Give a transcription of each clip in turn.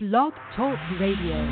Blog Talk Radio.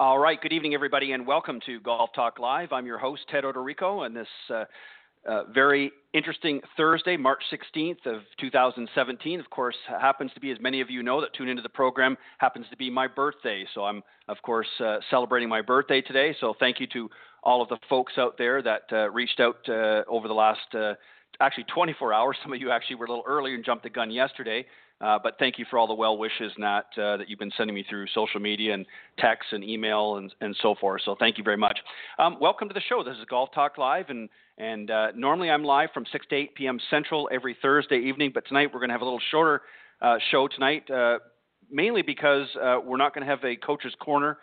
Right, good evening, everybody, and welcome to Golf Talk Live. I'm your host, Ted Odorico, and this uh, uh, very interesting Thursday, March 16th of 2017. Of course, happens to be, as many of you know that tune into the program, happens to be my birthday. So I'm, of course, uh, celebrating my birthday today. So thank you to all of the folks out there that uh, reached out uh, over the last uh, actually 24 hours. Some of you actually were a little earlier and jumped the gun yesterday. Uh, but thank you for all the well wishes, Nat, uh, that you've been sending me through social media and text and email and, and so forth. So thank you very much. Um, welcome to the show. This is Golf Talk Live, and and uh, normally I'm live from 6 to 8 p.m. Central every Thursday evening, but tonight we're going to have a little shorter uh, show tonight, uh, mainly because we're not going to have a coach's corner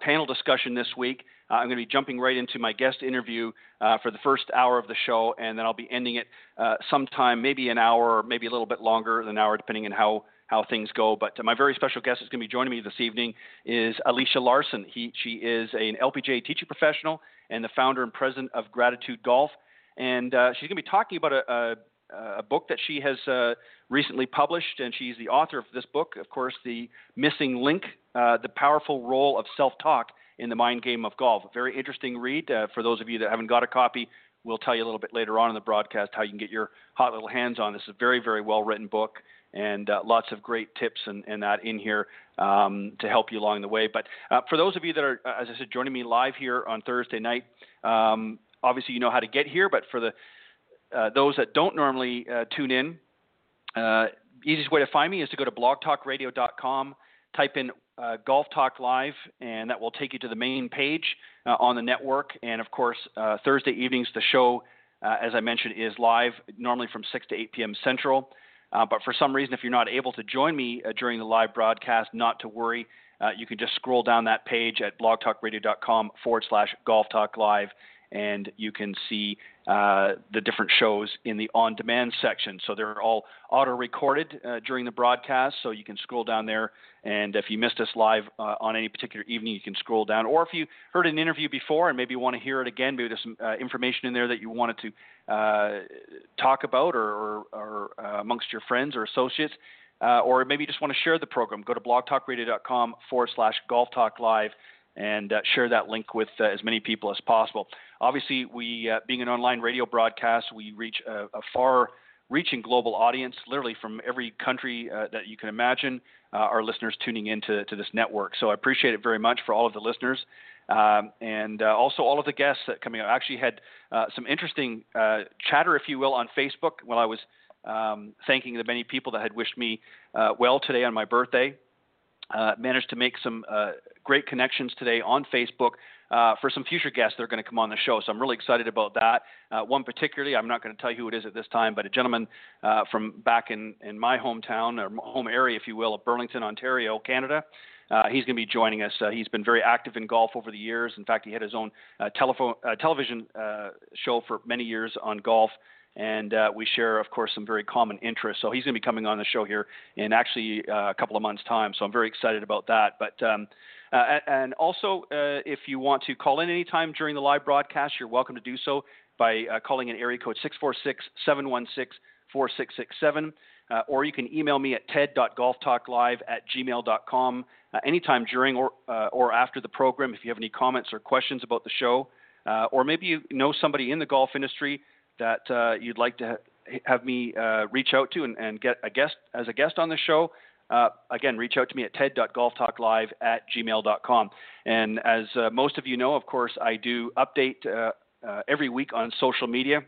panel discussion this week. Uh, I'm going to be jumping right into my guest interview uh, for the first hour of the show, and then I'll be ending it uh, sometime, maybe an hour or maybe a little bit longer than an hour, depending on how how things go. But uh, my very special guest that's going to be joining me this evening is Alecia Larsen. He, she is an LPGA teaching professional and the founder and president of Gratitude Golf. And uh, she's going to be talking about a, a, a book that she has uh, recently published, and she's the author of this book, of course, The Missing Link uh, The Powerful Role of Self Talk in the mind game of golf. Very interesting read. Uh, for those of you that haven't got a copy, we'll tell you a little bit later on in the broadcast how you can get your hot little hands on. This is a very, very well written book and uh, lots of great tips and, and that in here um, to help you along the way. But uh, for those of you that are, uh, as I said, joining me live here on Thursday night, um, obviously you know how to get here. But for the uh, those that don't normally uh, tune in, easiest way to find me is to go to blogtalkradio.com, type in uh, Golf Talk Live, and that will take you to the main page uh, on the network. And of course, uh, Thursday evenings, the show, uh, as I mentioned, is live, normally from 6 to 8 p.m. Central. Uh, but for some reason, if you're not able to join me uh, during the live broadcast, not to worry. you can just scroll down that page at blogtalkradio.com forward slash Golf Talk Live, and you can see uh, the different shows in the on demand section. So they're all auto recorded uh, during the broadcast, so you can scroll down there. And if you missed us live uh, on any particular evening, you can scroll down. Or if you heard an interview before and maybe want to hear it again, maybe there's some uh, information in there that you wanted to uh, talk about or, or, or amongst your friends or associates. or maybe you just want to share the program, go to blogtalkradio.com forward slash golf talk live and uh, share that link with uh, as many people as possible. Obviously, we, uh, being an online radio broadcast, we reach a, a far-reaching global audience, literally from every country uh, that you can imagine. Uh, our listeners tuning into to this network. So I appreciate it very much for all of the listeners. Um, and uh, also all of the guests that coming out. I actually had some interesting chatter, if you will, on Facebook while I was um, thanking the many people that had wished me well today on my birthday. Uh, managed to make some uh, great connections today on Facebook uh, for some future guests that are going to come on the show. So I'm really excited about that. Uh, one particularly, I'm not going to tell you who it is at this time, but a gentleman uh, from back in, in my hometown or home area, if you will, of Burlington, Ontario, Canada. Uh, he's going to be joining us. Uh, he's been very active in golf over the years. In fact, he had his own uh, telephone, television show for many years on golf and uh, we share, of course, some very common interests. So he's going to be coming on the show here in actually uh, a couple of months' time. So I'm very excited about that. But um, uh, and also, uh, if you want to call in anytime during the live broadcast, you're welcome to do so by uh, calling in area code 646-716-4667. Uh, or you can email me at ted.golftalklive at gmail.com anytime during or, or after the program if you have any comments or questions about the show. or maybe you know somebody in the golf industry that uh, you'd like to have me uh, reach out to and, and, get a guest as a guest on the show, uh, again, reach out to me at ted.golftalklive at gmail.com. And as uh, most of you know, of course, I do update uh, uh, every week on social media.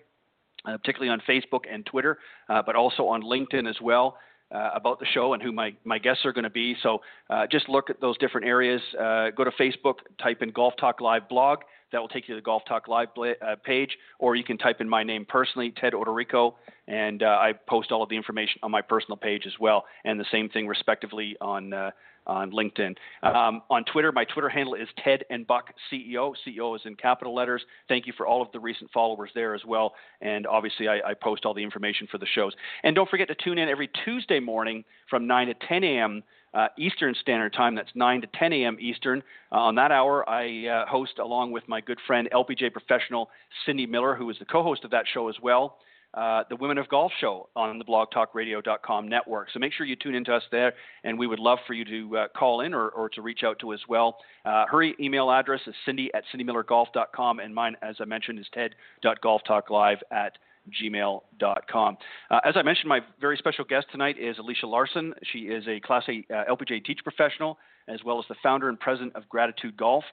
uh, particularly on Facebook and Twitter, but also on LinkedIn as well. Uh, about the show and who my, my guests are going to be. So uh, just look at those different areas. Uh, go to Facebook, type in Golf Talk Live blog. That will take you to the Golf Talk Live uh, page, or you can type in my name personally, Ted Odorico, and uh, I post all of the information on my personal page as well. And the same thing, respectively, on uh, on LinkedIn. Um, on Twitter, my Twitter handle is Ted and Buck CEO. CEO is in capital letters. Thank you for all of the recent followers there as well. And obviously, I, I post all the information for the shows. And don't forget to tune in every Tuesday morning from 9 to 10 a.m. Uh, Eastern Standard Time. That's 9 to 10 a.m. Eastern. Uh, on that hour, I uh, host along with my good friend LPGA professional Cindy Miller, who is the co-host of that show as well. Uh, the Women of Golf show on the blogtalkradio.com network. So make sure you tune into us there, and we would love for you to uh, call in or, or, to reach out to as well. Uh, her email address is cindy at cindymillergolf.com, and mine, as I mentioned, is ted.golftalklive at gmail.com. Uh, as I mentioned, my very special guest tonight is Alecia Larsen. She is a Class A uh, LPGA teach professional, as well as the founder and president of Gratitude Golf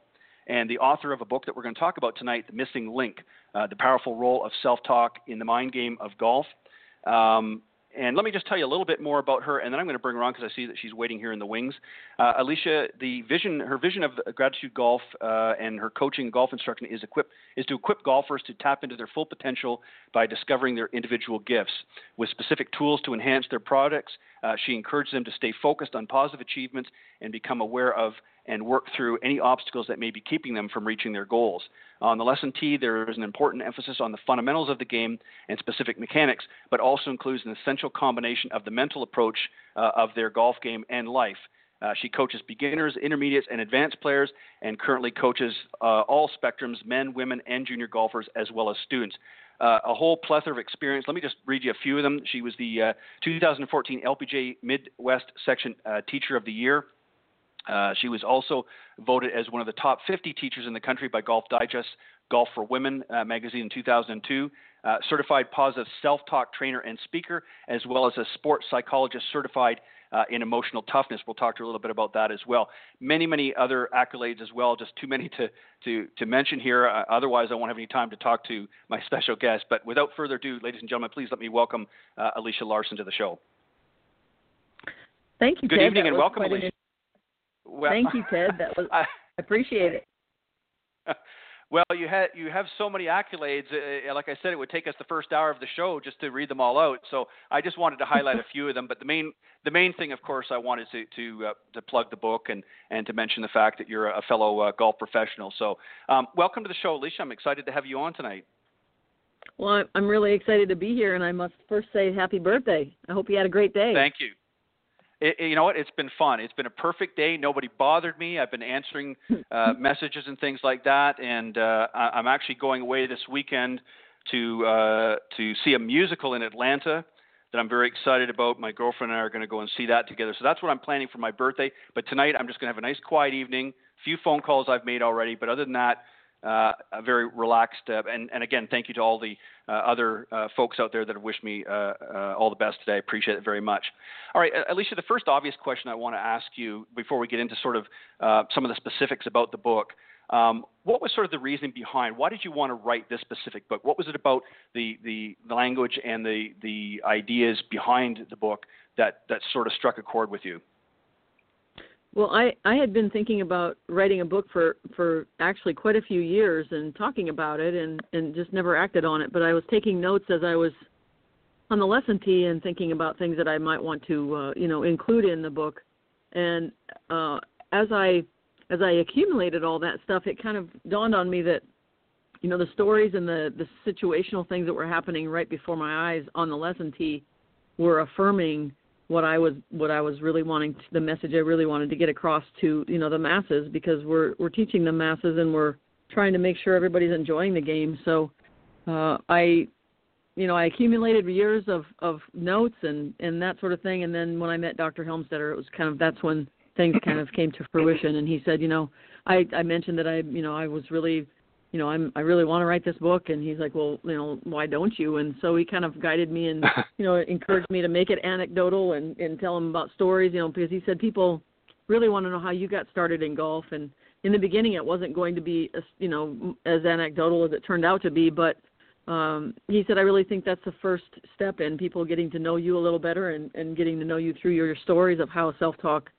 and the author of a book that we're going to talk about tonight, The Missing Link uh, The Powerful Role of Self Talk in the Mind Game of Golf. Um, and let me just tell you a little bit more about her, and then I'm going to bring her on because I see that she's waiting here in the wings. Uh, Alecia, the vision, her vision of Gratitude Golf uh, and her coaching and golf instruction is equip is to equip golfers to tap into their full potential by discovering their individual gifts with specific tools to enhance their products. Uh, she encourages them to stay focused on positive achievements and become aware of and work through any obstacles that may be keeping them from reaching their goals. On the lesson tee, there is an important emphasis on the fundamentals of the game and specific mechanics, but also includes an essential combination of the mental approach uh, of their golf game and life. Uh, she coaches beginners, intermediates, and advanced players, and currently coaches uh, all spectrums men, women, and junior golfers, as well as students. Uh, a whole plethora of experience. Let me just read you a few of them. She was the uh, 2014 LPGA Midwest Section uh, Teacher of the Year. Uh, she was also voted as one of the top 50 teachers in the country by Golf Digest Golf for Women uh, magazine in 2002. Uh, certified positive self talk trainer and speaker, as well as a sports psychologist certified uh, in emotional toughness. We'll talk to her a little bit about that as well. Many, many other accolades as well, just too many to, to, to mention here. Uh, otherwise, I won't have any time to talk to my special guest. But without further ado, ladies and gentlemen, please let me welcome uh, Alecia Larsen to the show. Thank you, Good Ted. evening that and welcome, Alecia. Well, Thank you, Ted. That was I appreciate it. Well, you had you have so many accolades. Uh, like I said, it would take us the first hour of the show just to read them all out. So I just wanted to highlight a few of them. But the main the main thing, of course, I wanted to to uh, to plug the book and and to mention the fact that you're a fellow uh, golf professional. So um, welcome to the show, Alecia. I'm excited to have you on tonight. Well, I'm really excited to be here, and I must first say happy birthday. I hope you had a great day. Thank you it, you know what? It's been fun. It's been a perfect day. Nobody bothered me. I've been answering uh, messages and things like that, and uh, I, am actually going away this weekend to uh, to see a musical in Atlanta that I'm very excited about. My girlfriend and I are going to go and see that together. So that's what I'm planning for my birthday. But tonight I'm just going to have a nice quiet evening. A few phone calls I've made already, but other than that, uh, very relaxed. Uh, and, and, again, thank you to all the uh, other uh, folks out there that have wished me uh, uh, all the best today. I appreciate it very much. All right, Alecia, the first obvious question I want to ask you before we get into sort of some of the specifics about the book. Um, what was sort of the reason behind? Why did you want to write this specific book? What was it about the, the, the language and the, the ideas behind the book that, that sort of struck a chord with you? Well, I I had been thinking about writing a book for for actually quite a few years and talking about it and and just never acted on it. But I was taking notes as I was on the lesson tee and thinking about things that I might want to uh, you know include in the book. And uh, as I as I accumulated all that stuff, it kind of dawned on me that you know the stories and the the situational things that were happening right before my eyes on the lesson tee were affirming what I was what I was really wanting to, the message I really wanted to get across to you know the masses because we're we're teaching the masses and we're trying to make sure everybody's enjoying the game. So uh, I you know I accumulated years of of notes and and that sort of thing. And then when I met Dr. Helmstetter, it was kind of that's when things kind of came to fruition. And he said, you know, I I mentioned that I you know I was really you know, I'm I really want to write this book and he's like, Well, you know, why don't you? And so he kind of guided me and you know, encouraged me to make it anecdotal and, and tell him about stories, you know, because he said people really want to know how you got started in golf and in the beginning it wasn't going to be as you know as anecdotal as it turned out to be, but um, he said, I really think that's the first step in people getting to know you a little better and, and getting to know you through your stories of how self talk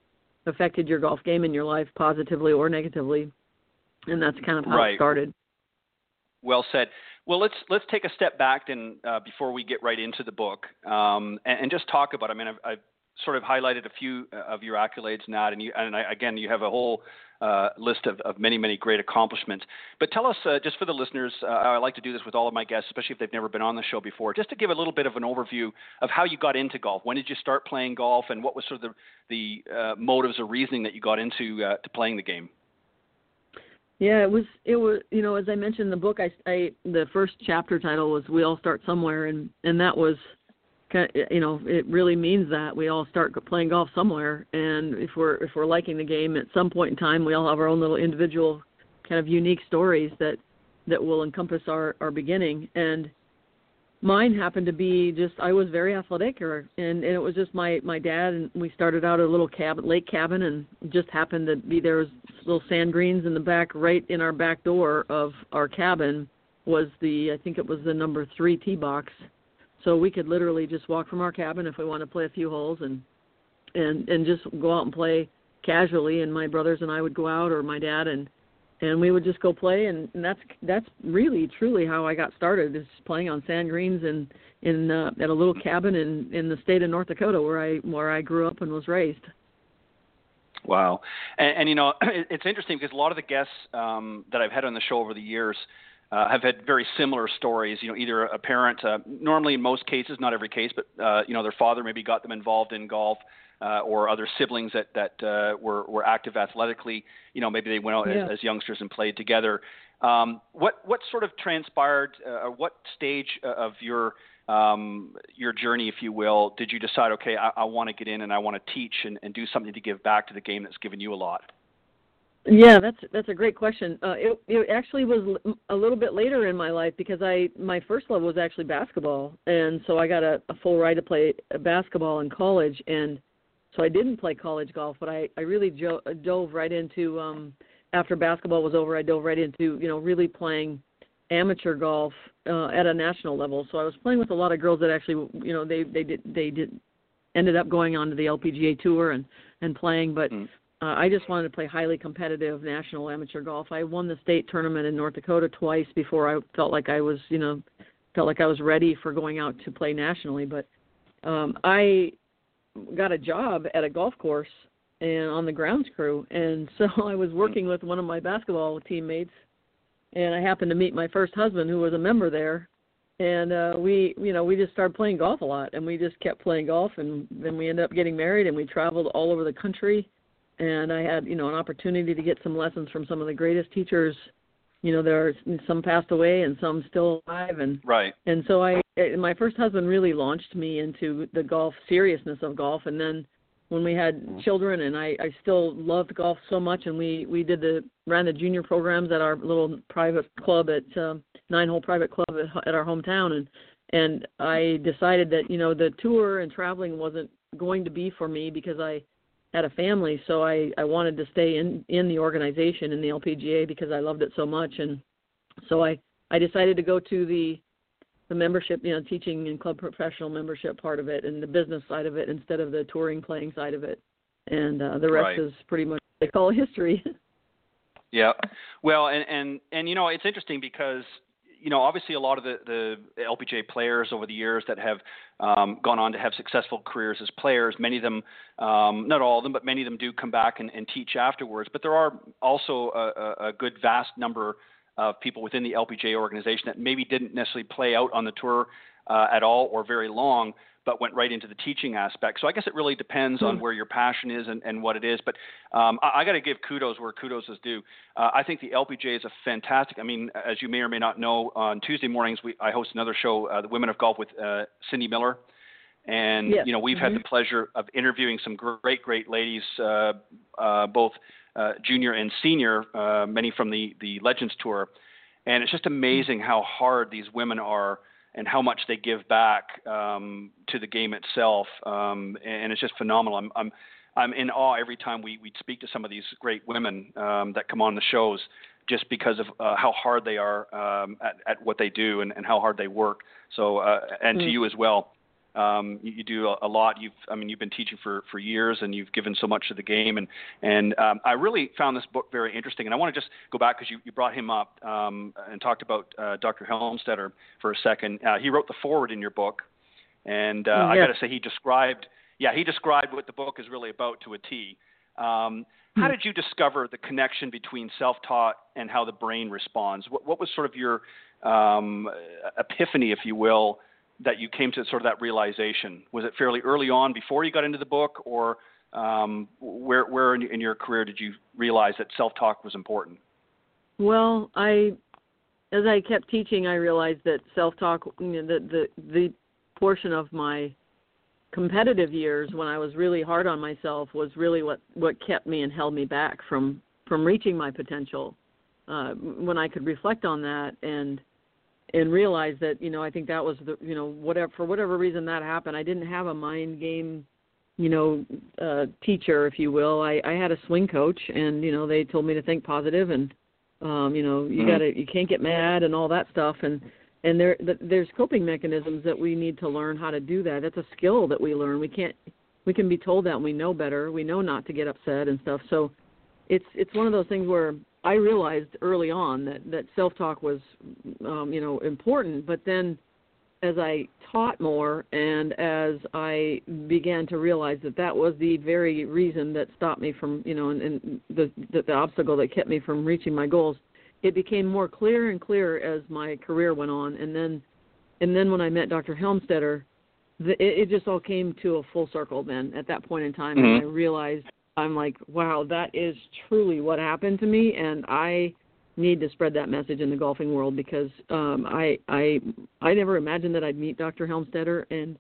affected your golf game in your life positively or negatively. And that's kind of how right. it started. Well said. Well, let's let's take a step back then uh, before we get right into the book, um, and, and, just talk about. I mean, I've, I've, sort of highlighted a few uh, of your accolades, Nat, and you and I, again, you have a whole uh, list of, of, many, many great accomplishments. But tell us, uh, just for the listeners, uh, I like to do this with all of my guests, especially if they've never been on the show before, just to give a little bit of an overview of how you got into golf. When did you start playing golf, and what was sort of the, the uh, motives or reasoning that you got into to playing the game? Yeah, it was it was you know as I mentioned in the book, I, I the first chapter title was "We All Start Somewhere," and and that was you know it really means that we all start playing golf somewhere and if we're if we're liking the game at some point in time we all have our own little individual kind of unique stories that that will encompass our our beginning and mine happened to be just I was very athletic or and, and it was just my my dad and we started out a little cabin lake cabin and just happened to be there was little sand greens in the back right in our back door of our cabin was the I think it was the number 3 tee box. So we could literally just walk from our cabin if we want to play a few holes and and and just go out and play casually and my brothers and I would go out or my dad and and we would just go play and, and that's that's really truly how I got started is playing on sand greens and in uh, at a little cabin in in the state of North Dakota where I where I grew up and was raised. Wow, and, and you know it's interesting because a lot of the guests um, that I've had on the show over the years uh, have had very similar stories. You know, either a parent, uh, normally in most cases, not every case, but uh, you know, their father maybe got them involved in golf, uh, or other siblings that that uh, were were active athletically. You know, maybe they went out yeah. as, as youngsters and played together. Um, what what sort of transpired? Uh, what stage uh, of your um, your journey, if you will, did you decide? Okay, I, I want to get in and I want to teach and, and do something to give back to the game that's given you a lot. Yeah, that's that's a great question. Uh, it it actually was a little bit later in my life because I my first love was actually basketball, and so I got a, a full ride to play basketball in college, and so I didn't play college golf, but I I really jo- dove right into um after basketball was over, I dove right into you know really playing amateur golf uh, at a national level. So I was playing with a lot of girls that actually you know they they did they did ended up going on to the LPGA tour and and playing, but. Mm uh, I just wanted to play highly competitive national amateur golf. I won the state tournament in North Dakota twice before I felt like I was, you know, felt like I was ready for going out to play nationally. But um, I got a job at a golf course and on the grounds crew, and so I was working with one of my basketball teammates, and I happened to meet my first husband who was a member there. And uh we you know, we just started playing golf a lot and we just kept playing golf and then we ended up getting married and we traveled all over the country and I had you know an opportunity to get some lessons from some of the greatest teachers. You know, there are some passed away and some still alive, and right. And so I, my first husband really launched me into the golf seriousness of golf, and then when we had mm-hmm. children, and I, I still loved golf so much, and we we did the ran the junior programs at our little private club at um, nine hole private club at, at our hometown, and and I decided that you know the tour and traveling wasn't going to be for me because I had a family, so I I wanted to stay in in the organization in the LPGA because I loved it so much, and so I I decided to go to the the membership, you know, teaching and club professional membership part of it and the business side of it instead of the touring playing side of it, and uh, the rest right. is pretty much they call history. yeah, well, and and and you know it's interesting because you know, obviously a lot of the, the LPGA players over the years that have um, gone on to have successful careers as players, many of them, um, not all of them, but many of them do come back and, and teach afterwards. But there are also a, a good vast number of people within the LPGA organization that maybe didn't necessarily play out on the tour uh, at all or very long, but went right into the teaching aspect. So I guess it really depends on hmm. where your passion is and, and what it is. But um, I, I got to give kudos where kudos is due. Uh, I think the LPGA is a fantastic. I mean, as you may or may not know, on Tuesday mornings we I host another show, uh, the Women of Golf with uh, Cindy Miller. And yes. you know we've mm-hmm. had the pleasure of interviewing some great, great ladies, uh, uh, both uh, junior and senior, uh, many from the the Legends Tour, and it's just amazing how hard these women are and how much they give back um, to the game itself. Um, and it's just phenomenal. I'm, I'm, I'm in awe every time we, we speak to some of these great women um, that come on the shows just because of uh, how hard they are um, at, at what they do and, and how hard they work. So, uh, and mm. to you as well. Um, you, you, do a, a, lot. You've, I mean, you've been teaching for, for years, and you've given so much to the game. And and um, I really found this book very interesting. And I want to just go back because you, you brought him up um, and talked about uh, Dr. Helmstetter for a second. Uh, he wrote the foreword in your book, and uh, mm, I got to say he described, yeah, he described what the book is really about to a T. Um, how hmm. did you discover the connection between self-talk and how the brain responds? What, what was sort of your um, epiphany, if you will, that you came to sort of that realization? Was it fairly early on before you got into the book, or um, where, where in, your career did you realize that self-talk was important? Well, I, as I kept teaching, I realized that self-talk, you know, the the the portion of my competitive years when I was really hard on myself was really what what kept me and held me back from from reaching my potential. Uh, when I could reflect on that and and realize that you know I think that was the you know whatever for whatever reason that happened I didn't have a mind game you know uh teacher if you will. I I had a swing coach and you know they told me to think positive and um you know you mm-hmm. got to you can't get mad and all that stuff. And and there there's coping mechanisms that we need to learn how to do that. That's a skill that we learn. We can't we can be told that and we know better. We know not to get upset and stuff. So it's it's one of those things where I realized early on that that self talk was, um, you know, important. But then, as I taught more and as I began to realize that that was the very reason that stopped me from, you know, and, and the, the the obstacle that kept me from reaching my goals, it became more clear and clearer as my career went on. And then, and then when I met Dr. Helmstetter, the, it, it just all came to a full circle. Then at that point in time, mm-hmm. and I realized I'm like, wow, that is truly what happened to me, and I need to spread that message in the golfing world because um, I I I never imagined that I'd meet Dr. Helmstetter and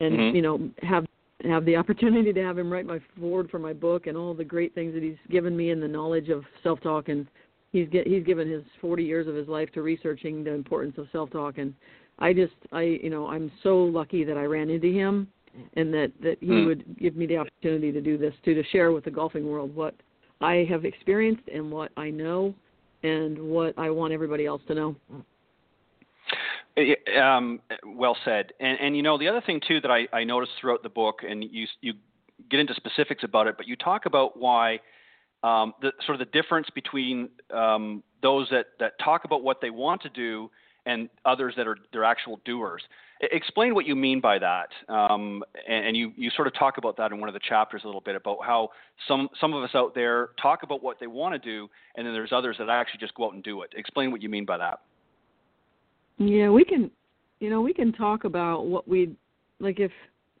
and mm-hmm. you know have have the opportunity to have him write my foreword for my book and all the great things that he's given me and the knowledge of self talk and he's get he's given his 40 years of his life to researching the importance of self talk and I just I you know I'm so lucky that I ran into him and that that he mm. would give me the opportunity to do this too, to share with the golfing world what I have experienced and what I know and what I want everybody else to know. Um, well said. And, and, you know the other thing too that I, I noticed throughout the book, and you you get into specifics about it, but you talk about why um, the sort of the difference between um, those that that talk about what they want to do and others that are they're actual doers. Explain what you mean by that, um, and, and, you, you sort of talk about that in one of the chapters a little bit about how some some of us out there talk about what they want to do, and then there's others that actually just go out and do it. Explain what you mean by that. Yeah, we can, you know, we can talk about what we like. If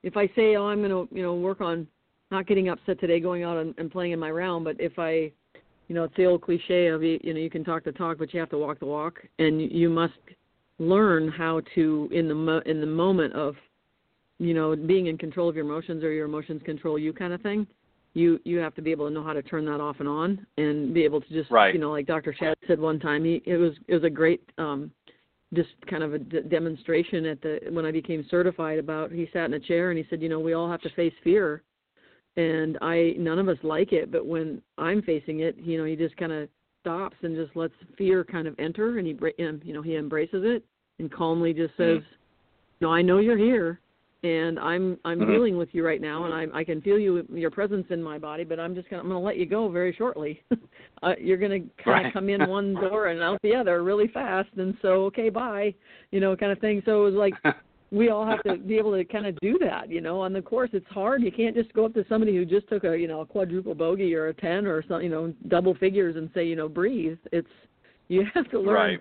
if I say, oh, I'm going to, you know, work on not getting upset today, going out and, and playing in my round, but if I, you know, it's the old cliche of you, you know, you can talk the talk, but you have to walk the walk, and you must learn how to in the mo- in the moment of you know being in control of your emotions or your emotions control you kind of thing you you have to be able to know how to turn that off and on and be able to just right. you know like dr shad said one time he it was it was a great um just kind of a d- demonstration at the when i became certified about he sat in a chair and he said you know we all have to face fear and i none of us like it but when i'm facing it you know you just kind of stops and just lets fear kind of enter and he you know he embraces it and calmly just says mm-hmm. no i know you're here and i'm i'm mm-hmm. dealing with you right now and i i can feel you your presence in my body but i'm just gonna i'm gonna let you go very shortly uh, you're gonna kind right. of come in one door and out the other really fast and so okay bye you know kind of thing so it was like we all have to be able to kind of do that, you know. On the course, it's hard. You can't just go up to somebody who just took a, you know, a quadruple bogey or a ten or some, you know, double figures and say, you know, breathe. It's you have to learn. Right.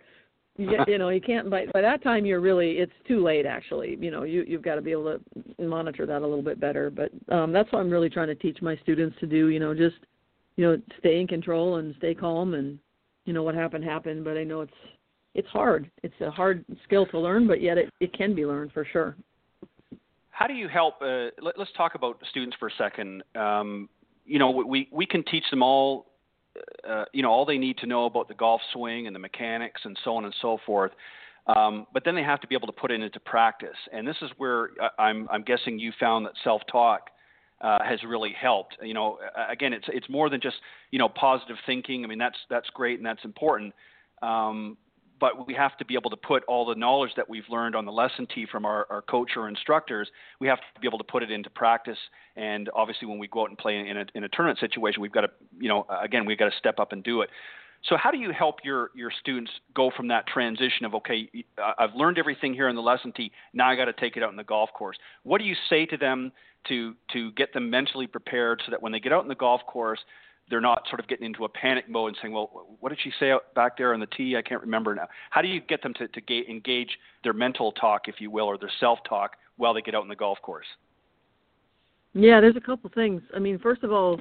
you, you know, you can't. By by that time, you're really. It's too late. Actually, you know, you you've got to be able to monitor that a little bit better. But um that's what I'm really trying to teach my students to do. You know, just you know, stay in control and stay calm and you know what happened happened. But I know it's it's hard. It's a hard skill to learn, but yet it, it can be learned for sure. How do you help? Uh, let, us talk about students for a second. Um, you know, we we can teach them all. Uh, you know, all they need to know about the golf swing and the mechanics and so on and so forth. Um, but then they have to be able to put it into practice, and this is where uh, I'm I'm guessing you found that self-talk uh, has really helped. You know, again, it's it's more than just you know positive thinking. I mean, that's that's great and that's important. Um, but we have to be able to put all the knowledge that we've learned on the lesson tee from our, our coach or instructors, we have to be able to put it into practice. And obviously, when we go out and play in a, in a tournament situation, we've got to, you know, again, we've got to step up and do it. So how do you help your your students go from that transition of okay, I've learned everything here in the lesson tee, now I got to take it out in the golf course. What do you say to them to to get them mentally prepared so that when they get out in the golf course, they're not sort of getting into a panic mode and saying, well, what did she say back there on the tee? I can't remember now. How do you get them to to ga- engage their mental talk, if you will, or their self talk while they get out in the golf course? Yeah, there's a couple things. I mean, first of all,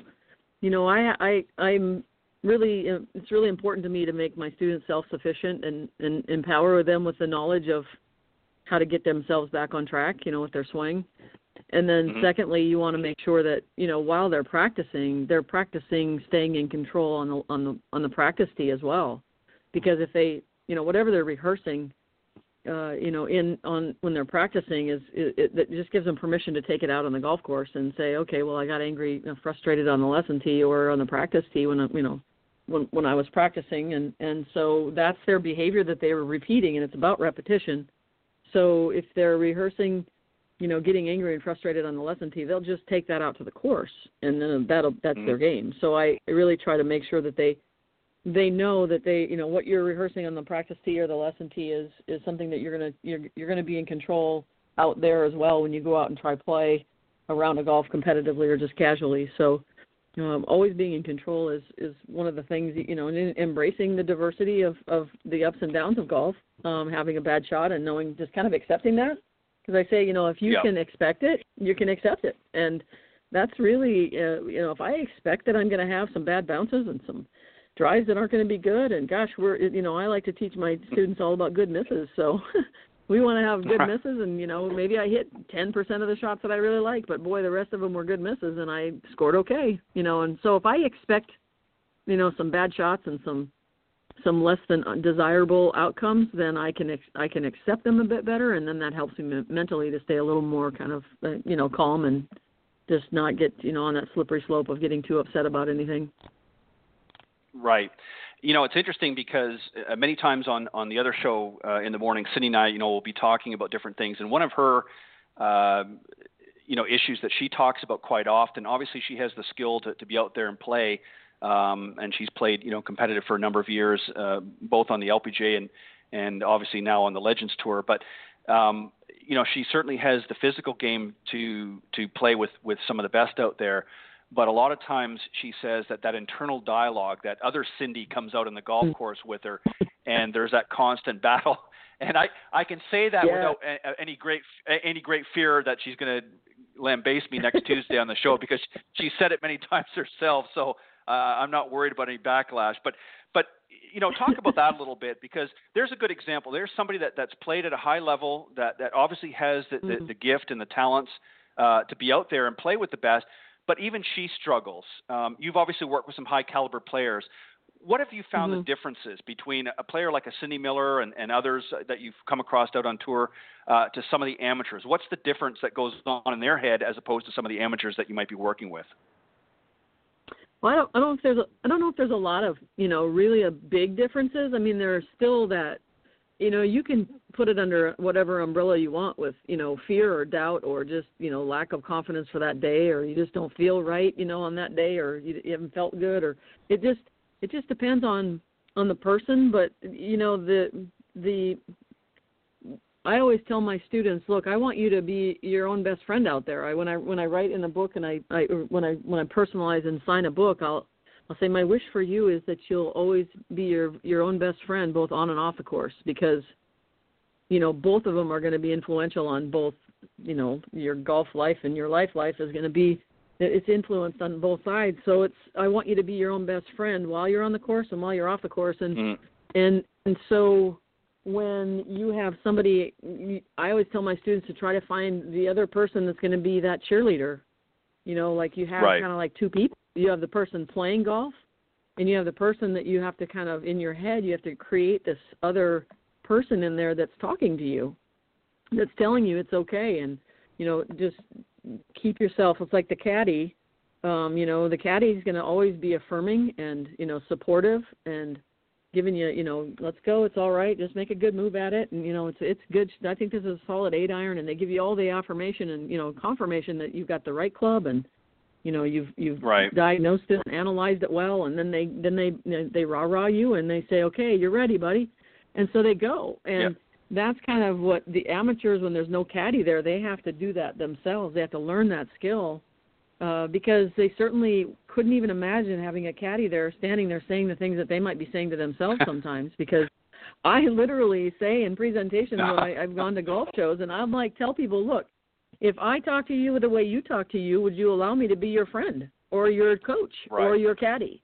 you know, I I I'm really it's really important to me to make my students self-sufficient and, and empower them with the knowledge of how to get themselves back on track, you know, with their swing. And then mm-hmm. secondly, you want to make sure that, you know, while they're practicing, they're practicing staying in control on the on the on the practice tee as well. Because if they, you know, whatever they're rehearsing, uh, you know, in on when they're practicing is it, it, it just gives them permission to take it out on the golf course and say, okay, well, I got angry, you know, frustrated on the lesson tee or on the practice tee when you know when when I was practicing and and so that's their behavior that they were repeating and it's about repetition. So if they're rehearsing, you know, getting angry and frustrated on the lesson tee, they'll just take that out to the course and then that'll that's mm-hmm. their game. So I really try to make sure that they they know that they you know what you're rehearsing on the practice tee or the lesson tee is is something that you're gonna you're you're gonna be in control out there as well when you go out and try play around a golf competitively or just casually. So um, always being in control is is one of the things you know, and embracing the diversity of of the ups and downs of golf. Um, having a bad shot and knowing just kind of accepting that, because I say you know if you can expect it, you can accept it, and that's really uh, you know if I expect that I'm going to have some bad bounces and some drives that aren't going to be good, and gosh, we're you know I like to teach my students all about good misses, so we want to have good misses and you know maybe i hit 10% of the shots that i really like but boy the rest of them were good misses and i scored okay you know. And so if i expect you know some bad shots and some some less than desirable outcomes then i can ex- i can accept them a bit better and then that helps me mentally to stay a little more kind of uh, you know calm and just not get you know on that slippery slope of getting too upset about anything right you know, it's interesting because uh, many times on on the other show uh, in the morning, Cindy and I, you know, will be talking about different things, and one of her, uh, you know, issues that she talks about quite often. Obviously, she has the skill to to be out there and play, um, and she's played, you know, competitive for a number of years, uh, both on the LPGA and and obviously now on the Legends Tour. But um, you know, she certainly has the physical game to to play with with some of the best out there but a lot of times she says that that internal dialogue, that other Cindy comes out in the golf mm. course with her, and there's that constant battle. And I I can say that yeah. without any great any great fear that she's going to lambaste me next Tuesday on the show because she said it many times herself. So uh, I'm not worried about any backlash. But but you know talk about that a little bit because there's a good example. There's somebody that that's played at a high level that that obviously has the, mm-hmm. the, the gift and the talents uh, to be out there and play with the best but even she struggles. Um, you've obviously worked with some high caliber players. What have you found mm-hmm. the differences between a player like a Cindy Miller and, and others that you've come across out on tour uh, to some of the amateurs? What's the difference that goes on in their head as opposed to some of the amateurs that you might be working with? Well, I don't, I don't know if there's a, I don't know if there's a lot of you know really a big differences. I mean, there's still that you know you can put it under whatever umbrella you want with you know fear or doubt or just you know lack of confidence for that day or you just don't feel right you know on that day or you, you haven't felt good or it just it just depends on on the person but you know the the I always tell my students, look, I want you to be your own best friend out there. I when I when I write in a book and I, I when I when I personalize and sign a book, I'll I'll say my wish for you is that you'll always be your your own best friend both on and off the course because you know both of them are going to be influential on both you know your golf life and your life life is going to be it's influenced on both sides so it's i want you to be your own best friend while you're on the course and while you're off the course and mm. and and so when you have somebody i always tell my students to try to find the other person that's going to be that cheerleader you know like you have right. kind of like two people you have the person playing golf and you have the person that you have to kind of in your head you have to create this other person in there that's talking to you that's telling you it's okay and you know just keep yourself. It's like the caddy. Um, you know, the caddy is going to always be affirming and you know supportive and giving you, you know, let's go, it's all right, just make a good move at it, and you know, it's it's good. I think this is a solid eight iron, and they give you all the affirmation and you know confirmation that you've got the right club and you know you've you've right. diagnosed it and analyzed it well, and then they then they they rah rah you and they say, okay, you're ready, buddy, and so they go and. That's kind of what the amateurs, when there's no caddy there, they have to do that themselves. They have to learn that skill uh, because they certainly couldn't even imagine having a caddy there standing there saying the things that they might be saying to themselves sometimes because I literally say in presentations when I, I've gone to golf shows and I'm like tell people look if I talk to you the way you talk to you would you allow me to be your friend or your coach right. or your caddy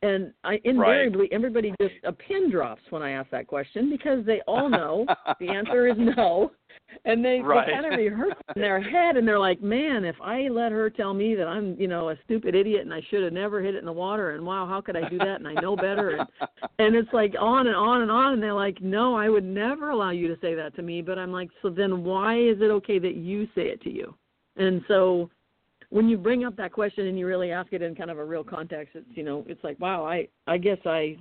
and I invariably right. everybody just a pin drops when I ask that question because they all know the answer is no. And they, right. they kind of rehearse in their head and they're like, Man, if I let her tell me that I'm, you know, a stupid idiot and I should have never hit it in the water and wow, how could I do that and I know better and and it's like on and on and on and they're like, No, I would never allow you to say that to me but I'm like, So then why is it okay that you say it to you? And so when you bring up that question and you really ask it in kind of a real context, it's you know, it's like, wow, I I guess I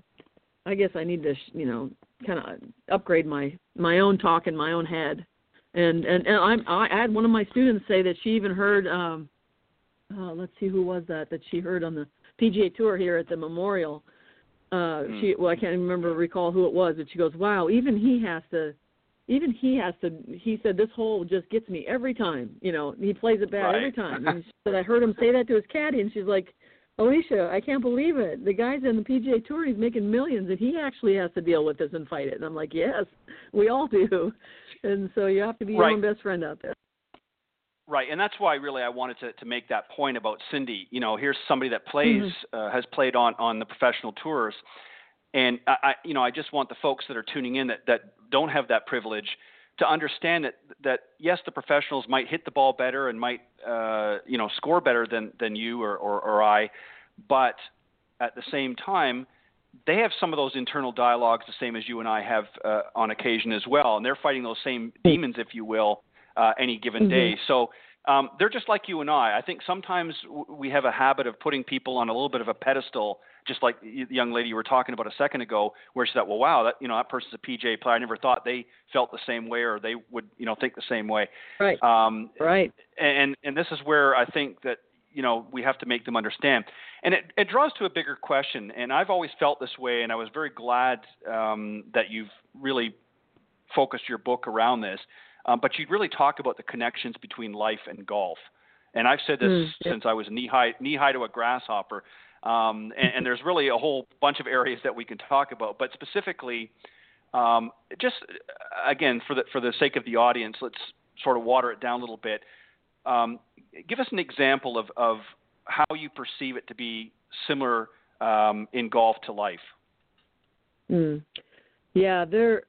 I guess I need to you know kind of upgrade my my own talk in my own head. And and and I'm I had one of my students say that she even heard um uh let's see who was that that she heard on the PGA tour here at the memorial. Uh mm. she well I can't remember recall who it was, but she goes, "Wow, even he has to even he has to he said this hole just gets me every time you know he plays it bad right. every time and she said i heard him say that to his caddy and she's like alecia i can't believe it the guy's in the pga tour he's making millions and he actually has to deal with this and fight it and i'm like yes we all do and so you have to be right. your own best friend out there Right, and that's why really I wanted to, to make that point about Cindy. You know, here's somebody that plays mm-hmm. uh, has played on on the professional tours, and I, I, you know, I just want the folks that are tuning in that, that don't have that privilege to understand that that yes, the professionals might hit the ball better and might uh, you know score better than than you or, or, or I, but at the same time, they have some of those internal dialogues the same as you and I have uh, on occasion as well, and they're fighting those same demons, if you will, uh, any given mm-hmm. day. So. Um, they're just like you and I. I think sometimes we have a habit of putting people on a little bit of a pedestal just like the young lady you were talking about a second ago, where she thought, well, wow, that you know that person's a PGA player. I never thought they felt the same way or they would you know think the same way. Right. Um, right. And and this is where I think that you know we have to make them understand, and it, it draws to a bigger question. And I've always felt this way, and I was very glad um, that you've really focused your book around this. Um, but you really talk about the connections between life and golf. And I've said this mm, yeah. since I was knee high knee high to a grasshopper. Um, and, and, there's really a whole bunch of areas that we can talk about, but specifically, um, just again for the for the sake of the audience, let's sort of water it down a little bit. Um, give us an example of, of how you perceive it to be similar um, in golf to life. Mm. Yeah, there.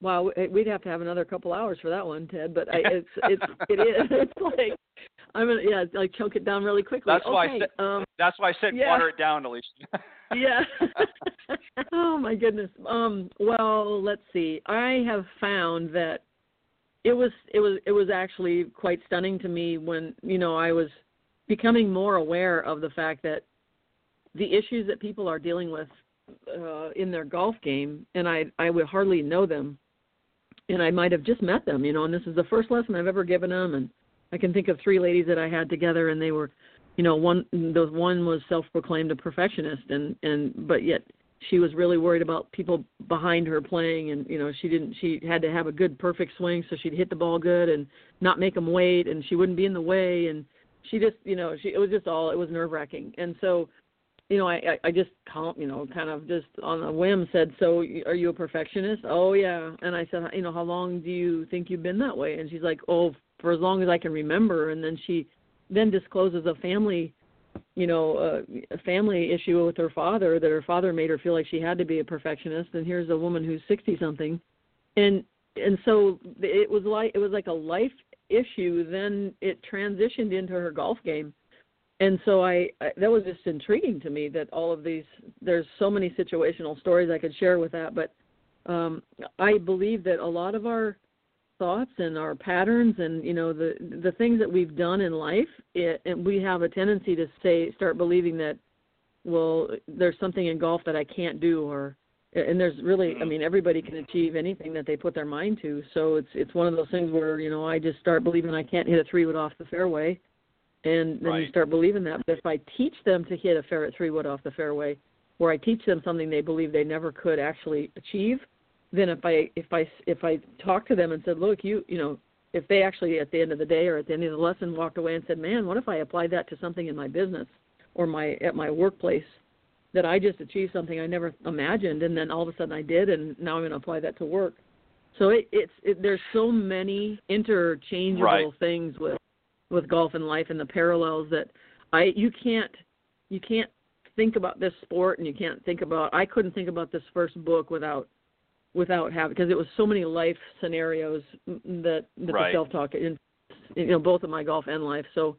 Wow, we'd have to have another couple hours for that one, Ted. But I, it's it's it is it's like I'm gonna yeah like chunk it down really quickly. That's okay, why I said um, that's why I said yeah. water it down, Alecia. yeah. oh my goodness. Um. Well, let's see. I have found that it was it was it was actually quite stunning to me when you know I was becoming more aware of the fact that the issues that people are dealing with uh, in their golf game, and I I would hardly know them, and I might have just met them, you know, and this is the first lesson I've ever given them, and I can think of three ladies that I had together, and they were, you know, one the one was self-proclaimed a perfectionist, and and but yet she was really worried about people behind her playing, and you know she didn't she had to have a good perfect swing so she'd hit the ball good and not make them wait, and she wouldn't be in the way, and she just you know she it was just all it was nerve wracking, and so you know, I, I just calm you know, kind of just on a whim said, "So, are you a perfectionist?" "Oh, yeah." And I said, "You know, how long do you think you've been that way?" And she's like, "Oh, for as long as I can remember. And then she then discloses a family, you know, uh, a family issue with her father that her father made her feel like she had to be a perfectionist. And here's a woman who's sixty something, and and so it was like it was like a life issue. Then it transitioned into her golf game. And so I, I that was just intriguing to me that all of these there's so many situational stories I could share with that, but um, I believe that a lot of our thoughts and our patterns and you know the the things that we've done in life it, and we have a tendency to say start believing that well there's something in golf that I can't do or and there's really I Mhm. mean everybody can achieve anything that they put their mind to. So it's it's one of those things where you know I just start believing I can't hit a three wood off the fairway. And then you start believing that. But if I teach them to hit a fair three wood off the fairway where I teach them something they believe they never could actually achieve then if I if I if I talk to them and said, look, you you know, if they actually at the end of the day or at the end of the lesson walked away and said, man, what if I applied that to something in my business or my at my workplace that I just achieved something I never imagined and then all of a sudden I did and now I'm going to apply that to work. So it, it's it, there's so many interchangeable Right. things with with golf and life and the parallels that I you can't you can't think about this sport and you can't think about I couldn't think about this first book without without having because it was so many life scenarios that that Right. the self talk in you know both of my golf and life so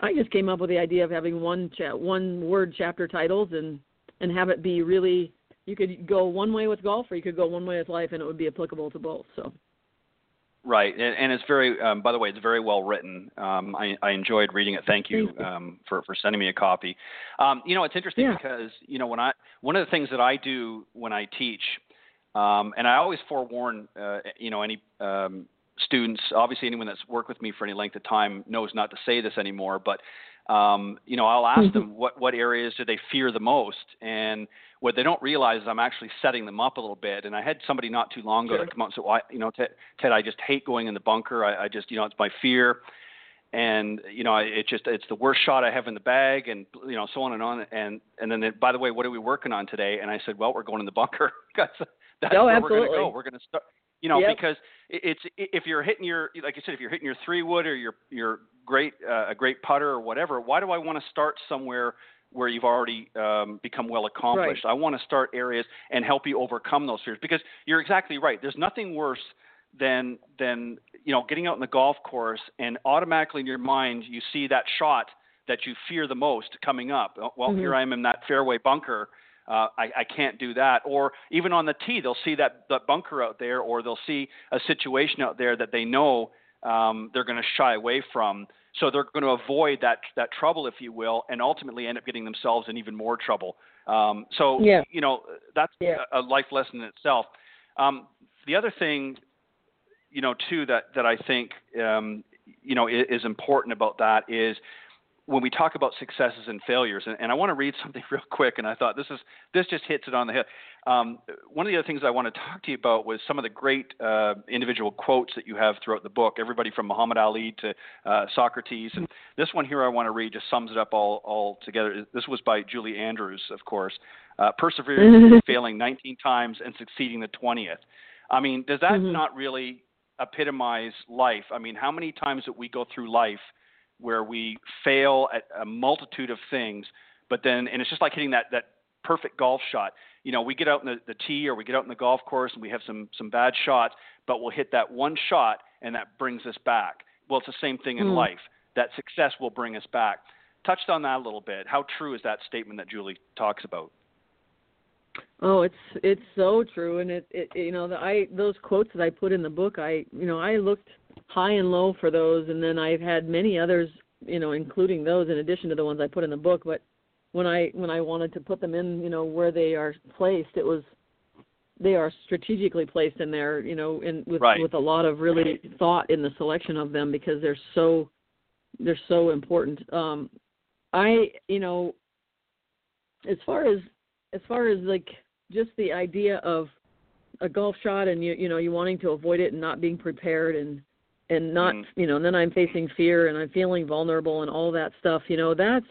I just came up with the idea of having one cha- one word chapter titles and and have it be really you could go one way with golf or you could go one way with life and it would be applicable to both so Right, and, and it's very. Um, by the way, it's very well written. Um, I, I enjoyed reading it. Thank you Thank you. um, for for sending me a copy. Um, you know, it's interesting Yeah. because you know when I one of the things that I do when I teach, um, and I always forewarn uh, you know any um, students. Obviously, anyone that's worked with me for any length of time knows not to say this anymore. But um, you know, I'll ask Mhm. them what what areas do they fear the most, and what they don't realize is I'm actually setting them up a little bit. And I had somebody not too long ago Sure. that come out and say, well, I, you know, Ted, Ted, I just hate going in the bunker. I, I just, you know, it's my fear. And you know, it just it's the worst shot I have in the bag, and you know, so on and on. And and then, they, by the way, what are we working on today? And I said, well, we're going in the bunker. That's Oh, where we're going to absolutely. go. We're going to start. You know, Yep. because it's if you're hitting your like you said, if you're hitting your three wood or your your great uh, a great putter or whatever, why do I want to start somewhere where you've already um, become well accomplished? I want to start areas and help you overcome those fears because you're exactly right. There's nothing worse than than you know getting out in the golf course and automatically in your mind you see that shot that you fear the most coming up. Well, Mhm. here I am in that fairway bunker. Uh, I, I can't do that. Or even on the tee, they'll see that, that bunker out there, or they'll see a situation out there that they know um, they're going to shy away from. So they're going to avoid that that trouble, if you will, and ultimately end up getting themselves in even more trouble. Um, so Yeah. you know that's Yeah. a, life lesson in itself. Um, the other thing, you know, too that that I think um, you know is, is important about that is when we talk about successes and failures, and, and I want to read something real quick, and I thought this is this just hits it on the head. Um, one of the other things I want to talk to you about was some of the great uh, individual quotes that you have throughout the book. Everybody from Muhammad Ali to uh, Socrates, and this one here I want to read just sums it up all all together. This was by Julie Andrews, of course. Uh, persevering, failing 19 times and succeeding the 20th. I mean, does that Mhm. not really epitomize life? I mean, how many times that we go through life where we fail at a multitude of things, but then, and it's just like hitting that, that perfect golf shot. You know, we get out in the, the tee or we get out in the golf course and we have some, some bad shots, but we'll hit that one shot and that brings us back. Well, it's the same thing in Mm. life. That success will bring us back. Touched on that a little bit. How true is that statement that Julie talks about? Oh, it's it's so true, and it, it you know the I those quotes that I put in the book, I you know I looked high and low for those, and then I've had many others, you know, including those in addition to the ones I put in the book. But when I when I wanted to put them in, you know, where they are placed, it was they are strategically placed in there, you know, and with Right. with a lot of really thought in the selection of them because they're so they're so important. Um, I you know, as far as as far as like just the idea of a golf shot and you you know you wanting to avoid it and not being prepared and and not Mhm. you know and then I'm facing fear and I'm feeling vulnerable and all that stuff you know that's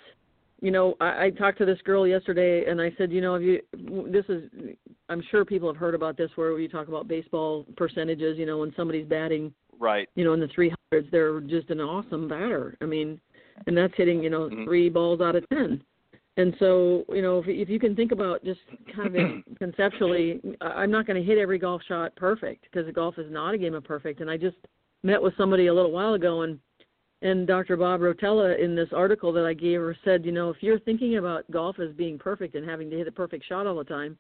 you know I, I talked to this girl yesterday and I said you know if you this is I'm sure people have heard about this where you talk about baseball percentages you know when somebody's batting Right. you know, in the 300s, they're just an awesome batter. I mean, and that's hitting, you know, Mhm. three balls out of 10. And so, you know, if, if you can think about just kind of conceptually, I- I'm not going to hit every golf shot perfect because golf is not a game of perfect. And I just met with somebody a little while ago, and and Dr. Bob Rotella in this article that I gave her said, you know, if you're thinking about golf as being perfect and having to hit a perfect shot all the time,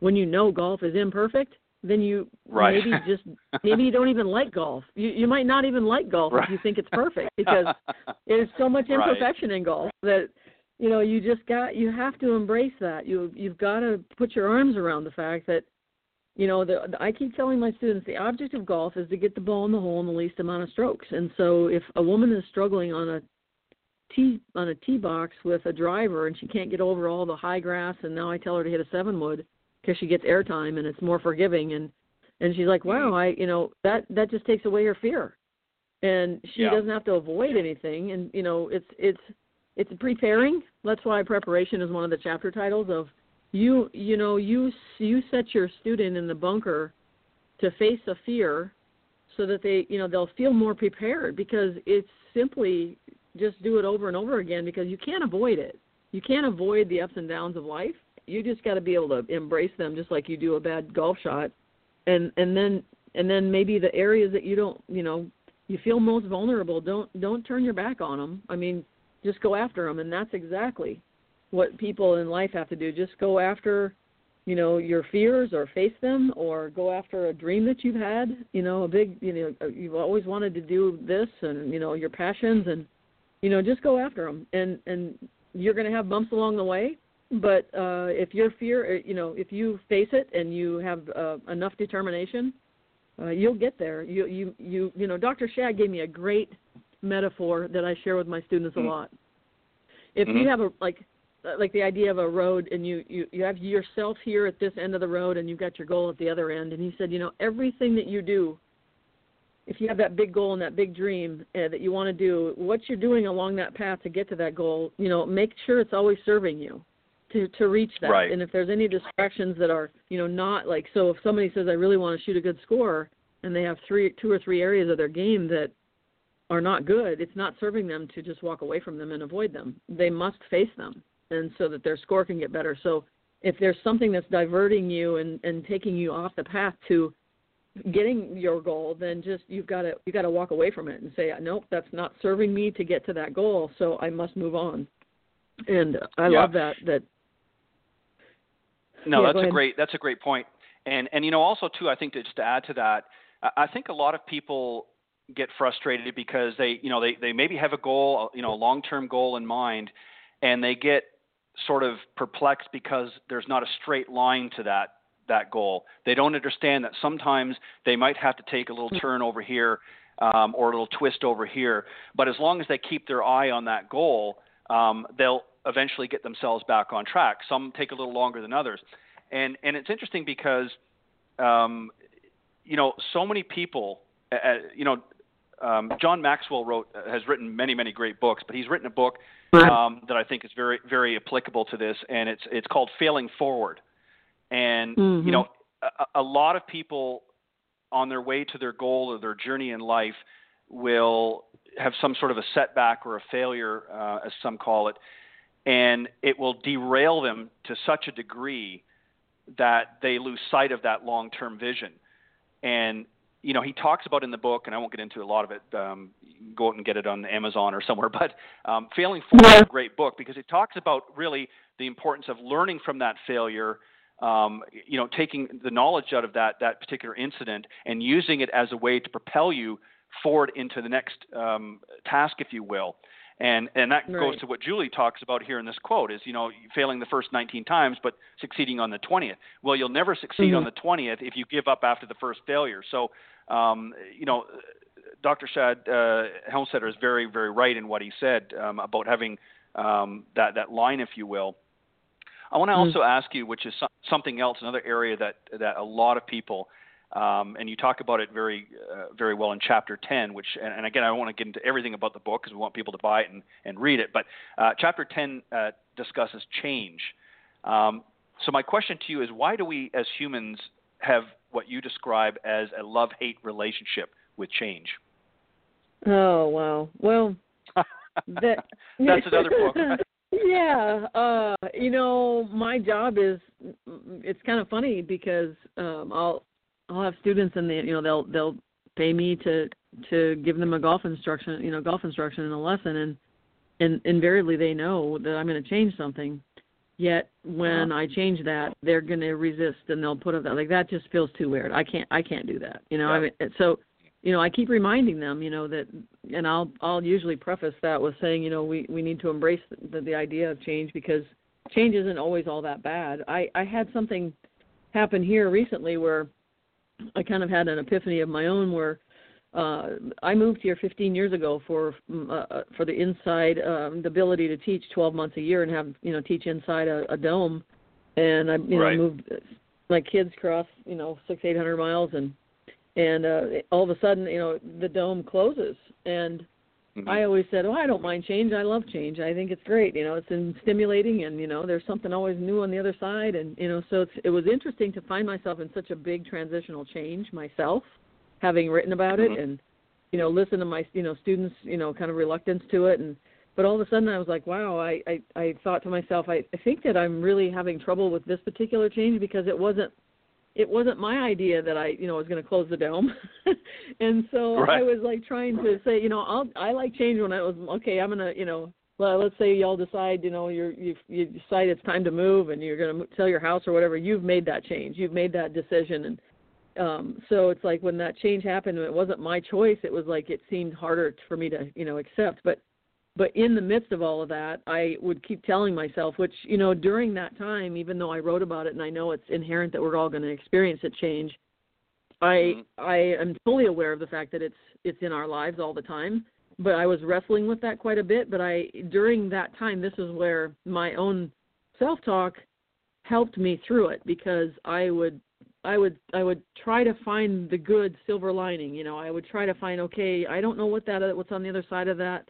when you know golf is imperfect, then you right. maybe just maybe you don't even like golf. You you might not even like golf right. if you think it's perfect because there's so much imperfection right. in golf that you know you just got you have to embrace that. You you've got to put your arms around the fact that you know the, the I keep telling my students the object of golf is to get the ball in the hole in the least amount of strokes. And so if a woman is struggling on a tee on a tee box with a driver and she can't get over all the high grass and now I tell her to hit a seven wood because she gets airtime and it's more forgiving and and she's like wow mm-hmm. I you know that that just takes away her fear and she yeah. doesn't have to avoid anything and you know it's it's it's preparing that's why preparation is one of the chapter titles of you you know you you set your student in the bunker to face a fear so that they you know they'll feel more prepared because it's simply just do it over and over again because you can't avoid it. You can't avoid the ups and downs of life. You just got to be able to embrace them just like you do a bad golf shot. And and then and then maybe the areas that you don't, you know, you feel most vulnerable, don't don't turn your back on them. I mean, just go after them and that's exactly what people in life have to do. Just go after you know your fears or face them or go after a dream that you've had you know a big you know you've always wanted to do this and you know your passions and you know just go after them and and you're going to have bumps along the way but uh if your fear uh, you know if you face it and you have uh, enough determination uh, you'll get there you you you you know dr shad gave me a great metaphor that i share with my students a mm-hmm. lot if mm-hmm. you have a like uh, like the idea of a road and you you you have yourself here at this end of the road and you've got your goal at the other end and he said you know everything that you do if you have that big goal and that big dream uh, that you want to do, what you're doing along that path to get to that goal, you know, make sure it's always serving you to to reach that. Right. And if there's any distractions that are, you know, not like so if somebody says I really want to shoot a good score and they have three two or three areas of their game that are not good, it's not serving them to just walk away from them and avoid them. They must face them and so that their score can get better. So if there's something that's diverting you and, and taking you off the path to getting your goal, then just you've got to you got to walk away from it and say, nope, that's not serving me to get to that goal, so I must move on. And I yeah. love that. That no, yeah, that's a great that's a great point. And and you know also too, I think to just to add to that, I think a lot of people get frustrated because they you know they they maybe have a goal you know a long term goal in mind, and they get sort of perplexed because there's not a straight line to that that goal. They don't understand that sometimes they might have to take a little turn over here um, or a little twist over here. But as long as they keep their eye on that goal, um, they'll eventually get themselves back on track. Some take a little longer than others, and and it's interesting because um, you know so many people, uh, you know. Um, John Maxwell wrote has written many many great books, but he's written a book um, that I think is very very applicable to this, and it's it's called Failing Forward. And mm-hmm. you know, a, a lot of people on their way to their goal or their journey in life will have some sort of a setback or a failure, uh, as some call it, and it will derail them to such a degree that they lose sight of that long-term vision. And you know, he talks about in the book, and I won't get into a lot of it. Um, go out and get it on Amazon or somewhere. But um, Failing Forward is a great book because it talks about really the importance of learning from that failure um, you know, taking the knowledge out of that that particular incident and using it as a way to propel you forward into the next um, task, if you will. And and that right. goes to what Julie talks about here in this quote: is you know failing the first 19 times, but succeeding on the 20th. Well, you'll never succeed mm-hmm. on the 20th if you give up after the first failure. So, um, you know, Dr. Shad uh, Helmstetter is very very right in what he said um, about having um, that that line, if you will. I want to Mm. also ask you, which is so- something else, another area that that a lot of people, um, and you talk about it very uh, very well in chapter 10. Which, and, and again, I don't want to get into everything about the book because we want people to buy it and, and read it. But uh, chapter 10 uh, discusses change. Um, so my question to you is, why do we as humans have what you describe as a love-hate relationship with change? Oh wow! Well, that, that's another book. yeah uh you know my job is it's kind of funny because um i'll i'll have students and they you know they'll they'll pay me to to give them a golf instruction you know golf instruction in a lesson and and invariably they know that i'm going to change something Yet when uh-huh. I change that, they're going to resist and they'll put up that like that just feels too weird. I can't I can't do that. You know, yeah. I mean so you know, I keep reminding them, you know, that and I'll I'll usually preface that with saying, you know, we we need to embrace the, the idea of change because change isn't always all that bad. I I had something happen here recently where I kind of had an epiphany of my own where uh, I moved here 15 years ago for mm, uh, uh, for the inside um, the ability to teach 12 months a year and have you know teach inside a, a dome, and I you right. know moved my kids across you know six eight hundred miles and and uh, all of a sudden you know the dome closes and mm-hmm. I always said oh I don't mind change I love change I think it's great you know it's in stimulating and you know there's something always new on the other side and you know so it's it was interesting to find myself in such a big transitional change myself having written about mm-hmm. it and you know listen to my you know students you know kind of reluctance to it and but all of a sudden I was like wow I I, I thought to myself I, I think that I'm really having trouble with this particular change because it wasn't it wasn't my idea that I you know was going to close the dome. And so right. I was like trying to say you know I'll I like change when I was okay I'm going to you know well let's say y'all decide you know you're you you decide it's time to move and you're going to sell your house or whatever you've made that change. You've made that decision. And um so it's like when that change happened it wasn't my choice. It was like it seemed harder for me to you know accept. But but in the midst of all of that i would keep telling myself which you know during that time even though i wrote about it and i know it's inherent that we're all going to experience a change i mm-hmm. i am fully aware of the fact that it's it's in our lives all the time but i was wrestling with that quite a bit but i during that time this is where my own self talk helped me through it because i would I would I would try to find the good silver lining. You know, I would try to find okay, I don't know what that what's on the other side of that.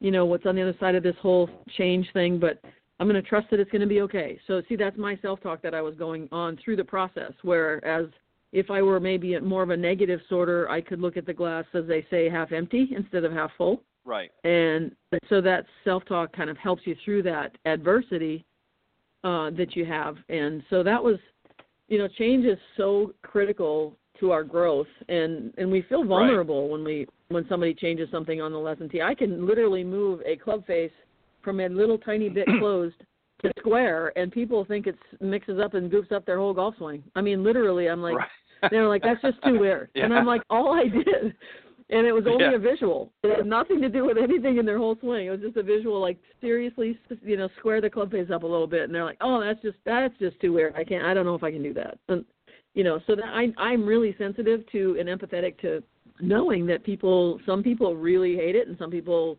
You know, what's on the other side of this whole change thing, but I'm going to trust that it's going to be okay. So see, that's my self-talk that I was going on through the process. Whereas if I were maybe more of a negative sorter, I could look at the glass as they say half empty instead of half full. Right. And so that self-talk kind of helps you through that adversity uh, that you have. And so that was you know, change is so critical to our growth and and we feel vulnerable right. when we when somebody changes something on the lesson tee. I can literally move a club face from a little tiny bit closed to square and people think it mixes up and goofs up their whole golf swing. I mean literally I'm like right. they're like that's just too weird. yeah. And I'm like all I did and it was only yeah. a visual. It had nothing to do with anything in their whole swing. It was just a visual, like seriously, you know, square the club face up a little bit, and they're like, "Oh, that's just that's just too weird. I can't. I don't know if I can do that." And you know, so that I I'm really sensitive to and empathetic to knowing that people, some people really hate it, and some people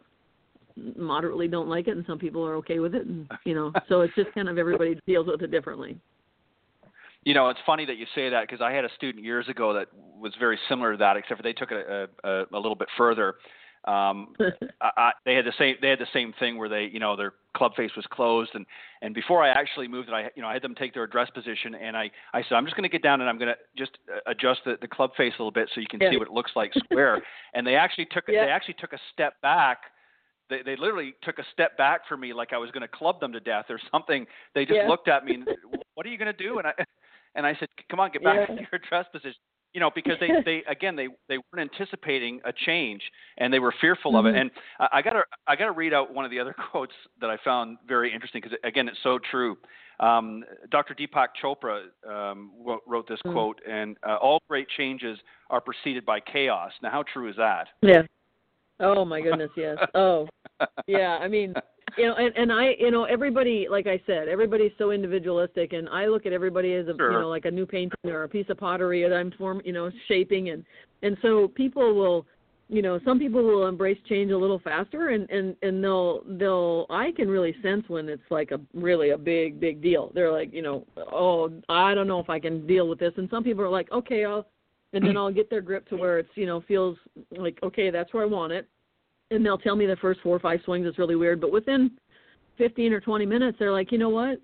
moderately don't like it, and some people are okay with it, and you know, so it's just kind of everybody deals with it differently. You know, it's funny that you say that because I had a student years ago that was very similar to that, except for they took it a, a, a little bit further. Um, I, I, they had the same they had the same thing where they you know their club face was closed and and before I actually moved it I you know I had them take their address position and I I said I'm just going to get down and I'm going to just uh, adjust the, the club face a little bit so you can yeah. see what it looks like square and they actually took yeah. they actually took a step back they they literally took a step back for me like I was going to club them to death or something they just yeah. looked at me and what are you going to do and I and I said, "Come on, get back yeah. to your dress position." You know, because they, they again they they weren't anticipating a change and they were fearful mm-hmm. of it. And I, I gotta I gotta read out one of the other quotes that I found very interesting because again it's so true. Um, Dr. Deepak Chopra um, wrote this mm-hmm. quote, and uh, all great changes are preceded by chaos. Now, how true is that? Yeah. Oh my goodness, yes. Oh, yeah. I mean, you know, and, and I, you know, everybody, like I said, everybody's so individualistic, and I look at everybody as a, sure. you know, like a new painting or a piece of pottery that I'm form, you know, shaping, and and so people will, you know, some people will embrace change a little faster, and and and they'll they'll, I can really sense when it's like a really a big big deal. They're like, you know, oh, I don't know if I can deal with this, and some people are like, okay, I'll, and then I'll get their grip to where it's, you know, feels like okay, that's where I want it and they'll tell me the first four or five swings is really weird, but within 15 or 20 minutes, they're like, you know what,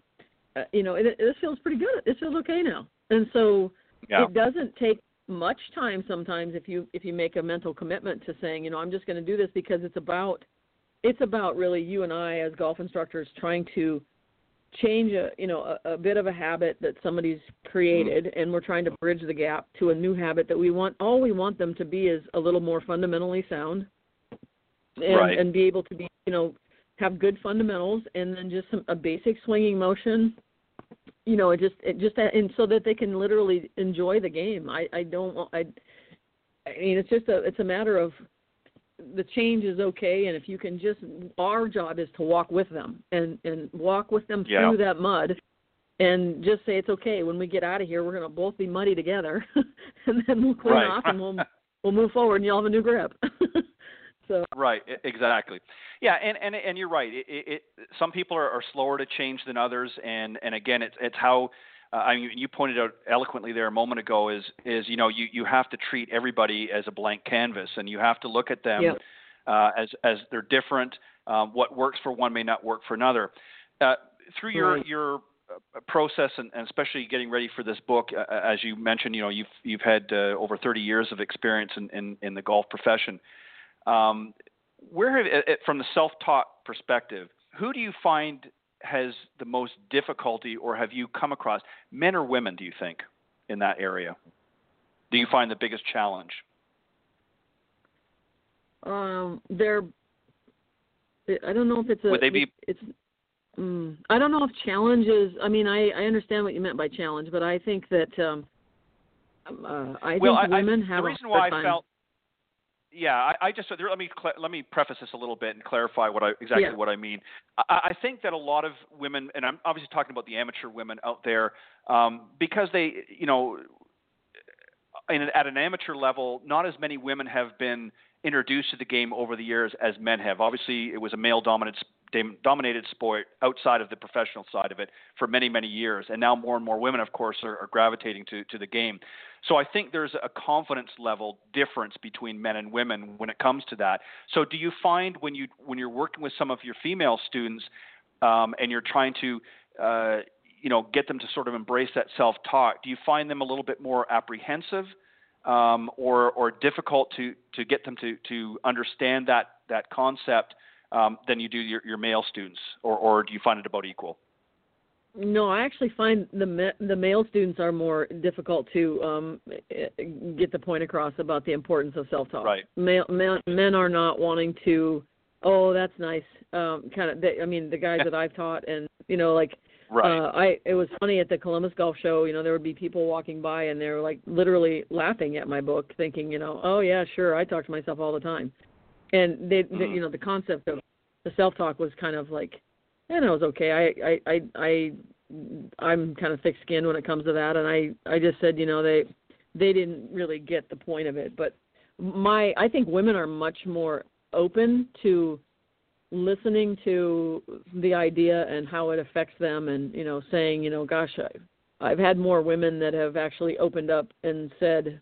uh, you know, it, this feels pretty good. This feels okay now. And so yeah. it doesn't take much time sometimes if you if you make a mental commitment to saying, you know, I'm just going to do this because it's about it's about really you and I as golf instructors trying to change a you know a, a bit of a habit that somebody's created mm-hmm. and we're trying to bridge the gap to a new habit that we want all we want them to be is a little more fundamentally sound and right. and be able to be you know have good fundamentals, and then just some a basic swinging motion. You know, it just it just and so that they can literally enjoy the game. I I don't I. I mean, it's just a it's a matter of the change is okay, and if you can just our job is to walk with them and and walk with them yeah. through that mud and just say it's okay. When we get out of here, we're going to both be muddy together, and then we'll clean right. off and we'll we'll move forward, and you'll have a new grip. so right, exactly. Yeah, and and and you're right. It, it, some people are, are slower to change than others, and and again, it's it's how. Uh, I mean, you pointed out eloquently there a moment ago is is you know you you have to treat everybody as a blank canvas, and you have to look at them yep. uh, as as they're different. Um, what works for one may not work for another. Uh, through your right. your process and, and, especially getting ready for this book uh, as you mentioned you know you've you've had uh, over 30 years of experience in, in, in the golf profession um, where have, from the self-taught perspective who do you find has the most difficulty or have you come across men or women do you think in that area do you find the biggest challenge um they're I don't know if it's a would they be it's Mm, I don't know if challenges. I mean, I I understand what you meant by challenge, but I think that um, uh, I well, think I, women I, have the reason a why. I felt. Yeah, I, I just let me let me preface this a little bit and clarify what I exactly yeah. what I mean. I, I think that a lot of women, and I'm obviously talking about the amateur women out there, um, because they, you know, in, at an amateur level, not as many women have been introduced to the game over the years as men have. Obviously, it was a male dominated dominated sport outside of the professional side of it for many many years, and now more and more women, of course, are, are gravitating to to the game. So I think there's a confidence level difference between men and women when it comes to that. So do you find when you when you're working with some of your female students um, and you're trying to uh, you know get them to sort of embrace that self-talk, do you find them a little bit more apprehensive? Um, or, or difficult to, to get them to, to understand that, that concept um, than you do your, your male students, or, or do you find it about equal? No, I actually find the the male students are more difficult to um, get the point across about the importance of self talk. Right. Male, men, men are not wanting to. Oh, that's nice. Um, kind of. They, I mean, the guys that I've taught, and you know, like Right. Uh, I it was funny at the Columbus Golf Show. You know, there would be people walking by and they were like literally laughing at my book, thinking, you know, oh yeah, sure, I talk to myself all the time, and they, mm-hmm. they you know, the concept of the self talk was kind of like, and it was okay. I I I I I'm kind of thick skinned when it comes to that, and I I just said, you know, they they didn't really get the point of it, but my I think women are much more open to listening to the idea and how it affects them and you know saying you know gosh I, i've had more women that have actually opened up and said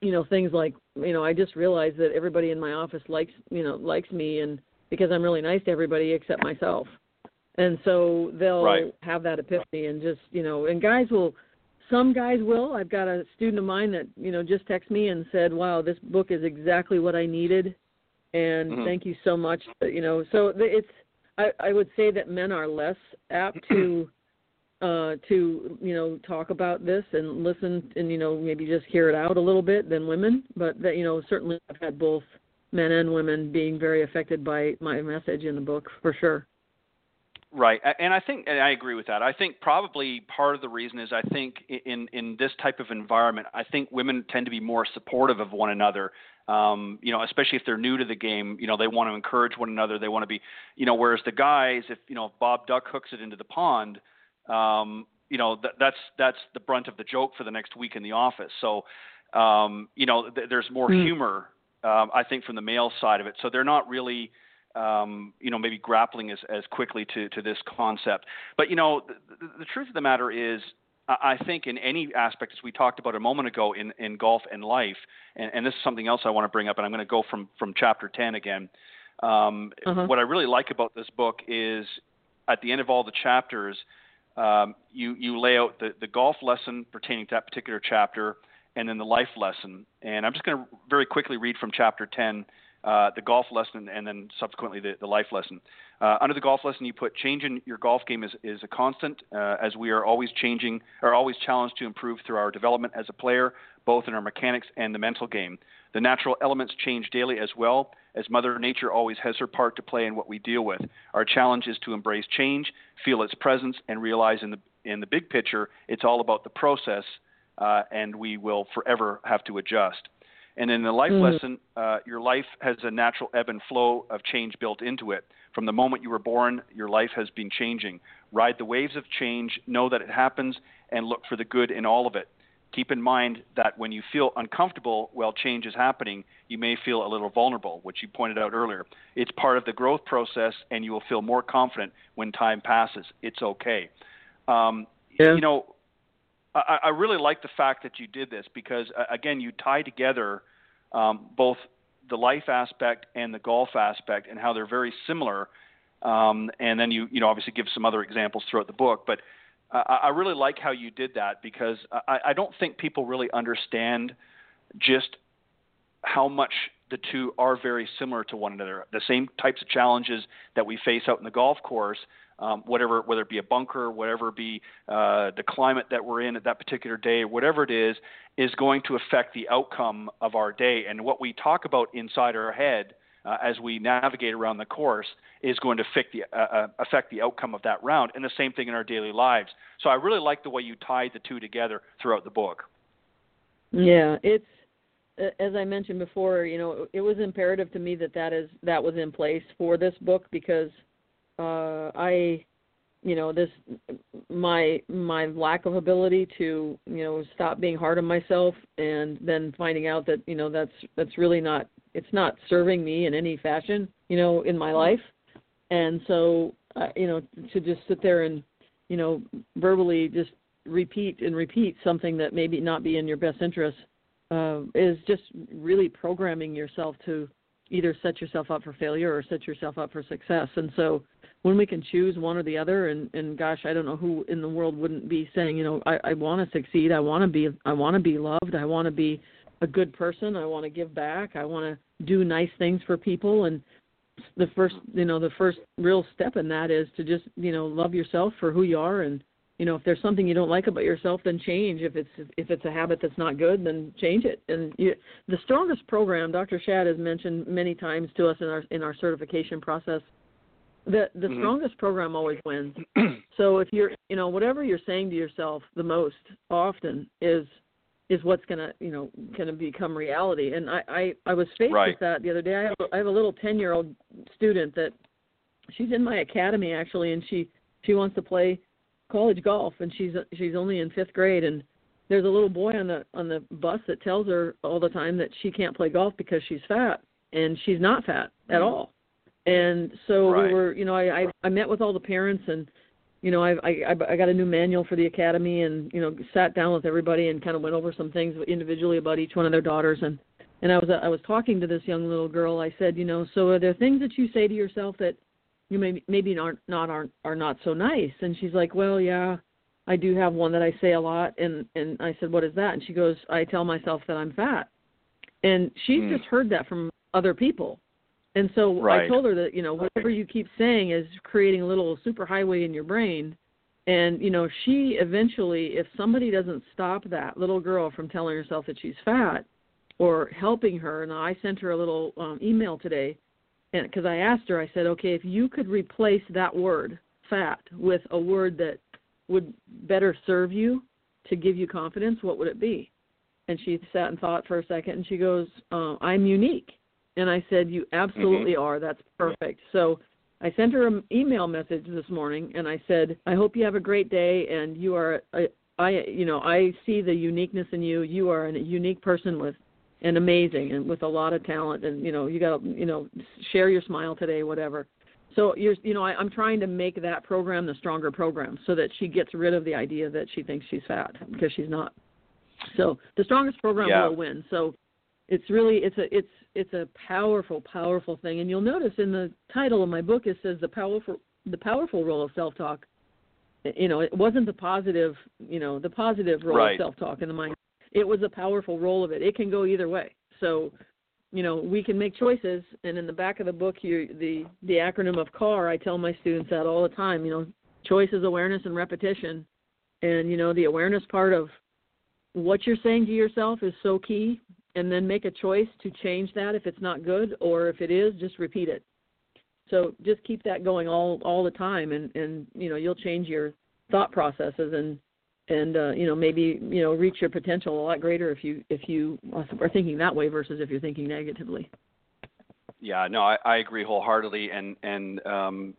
you know things like you know i just realized that everybody in my office likes you know likes me and because i'm really nice to everybody except myself and so they'll right. have that epiphany and just you know and guys will some guys will i've got a student of mine that you know just texted me and said wow this book is exactly what i needed and mm-hmm. thank you so much. You know, so it's I, I would say that men are less apt to uh to you know talk about this and listen and you know maybe just hear it out a little bit than women but that you know certainly i've had both men and women being very affected by my message in the book for sure Right, and I think and I agree with that. I think probably part of the reason is I think in in this type of environment, I think women tend to be more supportive of one another. Um, you know, especially if they're new to the game, you know, they want to encourage one another. They want to be, you know, whereas the guys, if you know, if Bob Duck hooks it into the pond, um, you know, th- that's that's the brunt of the joke for the next week in the office. So, um, you know, th- there's more mm. humor, um, I think, from the male side of it. So they're not really um, you know, maybe grappling as, as quickly to, to this concept. But, you know, the, the truth of the matter is, I think in any aspect, as we talked about a moment ago in, in golf and life, and, and this is something else I want to bring up, and I'm going to go from, from chapter 10 again. Um, uh-huh. What I really like about this book is at the end of all the chapters, um, you, you lay out the, the golf lesson pertaining to that particular chapter and then the life lesson. And I'm just going to very quickly read from chapter 10 uh, the golf lesson, and then subsequently the, the life lesson. Uh, under the golf lesson, you put change in your golf game is, is a constant, uh, as we are always changing, are always challenged to improve through our development as a player, both in our mechanics and the mental game. The natural elements change daily as well, as Mother Nature always has her part to play in what we deal with. Our challenge is to embrace change, feel its presence, and realize in the in the big picture, it's all about the process, uh, and we will forever have to adjust. And in the life mm-hmm. lesson, uh, your life has a natural ebb and flow of change built into it. From the moment you were born, your life has been changing. Ride the waves of change, know that it happens, and look for the good in all of it. Keep in mind that when you feel uncomfortable while change is happening, you may feel a little vulnerable, which you pointed out earlier. It's part of the growth process, and you will feel more confident when time passes. It's okay. Um, yeah. You know, I, I really like the fact that you did this because, again, you tie together um, both the life aspect and the golf aspect and how they're very similar. Um, and then you, you know, obviously give some other examples throughout the book. But I, I really like how you did that because I, I don't think people really understand just how much the two are very similar to one another. The same types of challenges that we face out in the golf course, um, whatever, whether it be a bunker, whatever it be uh, the climate that we're in at that particular day, whatever it is, is going to affect the outcome of our day. And what we talk about inside our head uh, as we navigate around the course is going to affect the, uh, uh, affect the outcome of that round, and the same thing in our daily lives. So I really like the way you tied the two together throughout the book. Yeah, it's as I mentioned before. You know, it was imperative to me that that is that was in place for this book because uh, I you know this my my lack of ability to you know stop being hard on myself and then finding out that you know that's that's really not it's not serving me in any fashion you know in my life. And so uh, you know to just sit there and you know verbally just repeat and repeat something that maybe not be in your best interest uh, is just really programming yourself to either set yourself up for failure or set yourself up for success. And so when we can choose one or the other and and gosh i don't know who in the world wouldn't be saying you know i i want to succeed i want to be i want to be loved i want to be a good person i want to give back i want to do nice things for people. And the first you know the first real step in that is to just you know love yourself for who you are. And you know if there's something you don't like about yourself then change. If it's if it's a habit that's not good then change it. And you, the strongest program dr shad has mentioned many times to us in our in our certification process the the mm-hmm. strongest program always wins. so if you're you know whatever you're saying to yourself the most often is is what's gonna you know gonna become reality. And I I, I was faced right. with that the other day. I have a, I have a little ten year old student that she's in my academy actually, and she she wants to play college golf, and she's she's only in fifth grade and there's a little boy on the on the bus that tells her all the time that she can't play golf because she's fat and she's not fat at mm-hmm. all and so right. we were, you know, I, I I met with all the parents and you know, I, I I got a new manual for the academy and you know sat down with everybody and kind of went over some things individually about each one of their daughters and and I was I was talking to this young little girl. I said, you know, so are there things that you say to yourself that you maybe maybe aren't not aren't are not so nice? And she's like, well, yeah, I do have one that I say a lot. And and I said, what is that? And she goes, I tell myself that I'm fat. And she's mm. just heard that from other people. And so right. I told her that, you know, whatever you keep saying is creating a little superhighway in your brain. And, you know, she eventually, if somebody doesn't stop that little girl from telling herself that she's fat or helping her, and I sent her a little um, email today, and because I asked her, I said, okay, if you could replace that word, fat, with a word that would better serve you to give you confidence, what would it be? And she sat and thought for a second, and she goes, uh, I'm unique. And I said, You absolutely mm-hmm. are. That's perfect. So I sent her an email message this morning and I said, I hope you have a great day and you are, I, I you know, I see the uniqueness in you. You are a unique person with and amazing and with a lot of talent and you know you got to you know share your smile today whatever so you're you know I, i'm trying to make that program the stronger program so that she gets rid of the idea that she thinks she's fat because she's not so the strongest program yeah. will win so it's really it's a it's it's a powerful powerful thing. And you'll notice in the title of my book it says the powerful the powerful role of self talk you know it wasn't the positive you know the positive role right. of self talk in the mind. It was a powerful role of it. It can go either way. So you know we can make choices. And in the back of the book you the the acronym of car i tell my students that all the time you know choices awareness and repetition. And you know the awareness part of what you're saying to yourself is so key and then make a choice to change that if it's not good, or if it is, just repeat it. So just keep that going all all the time, and and you know you'll change your thought processes and and uh, you know maybe you know reach your potential a lot greater if you if you are thinking that way versus if you're thinking negatively. Yeah, no, I, I agree wholeheartedly, and and um,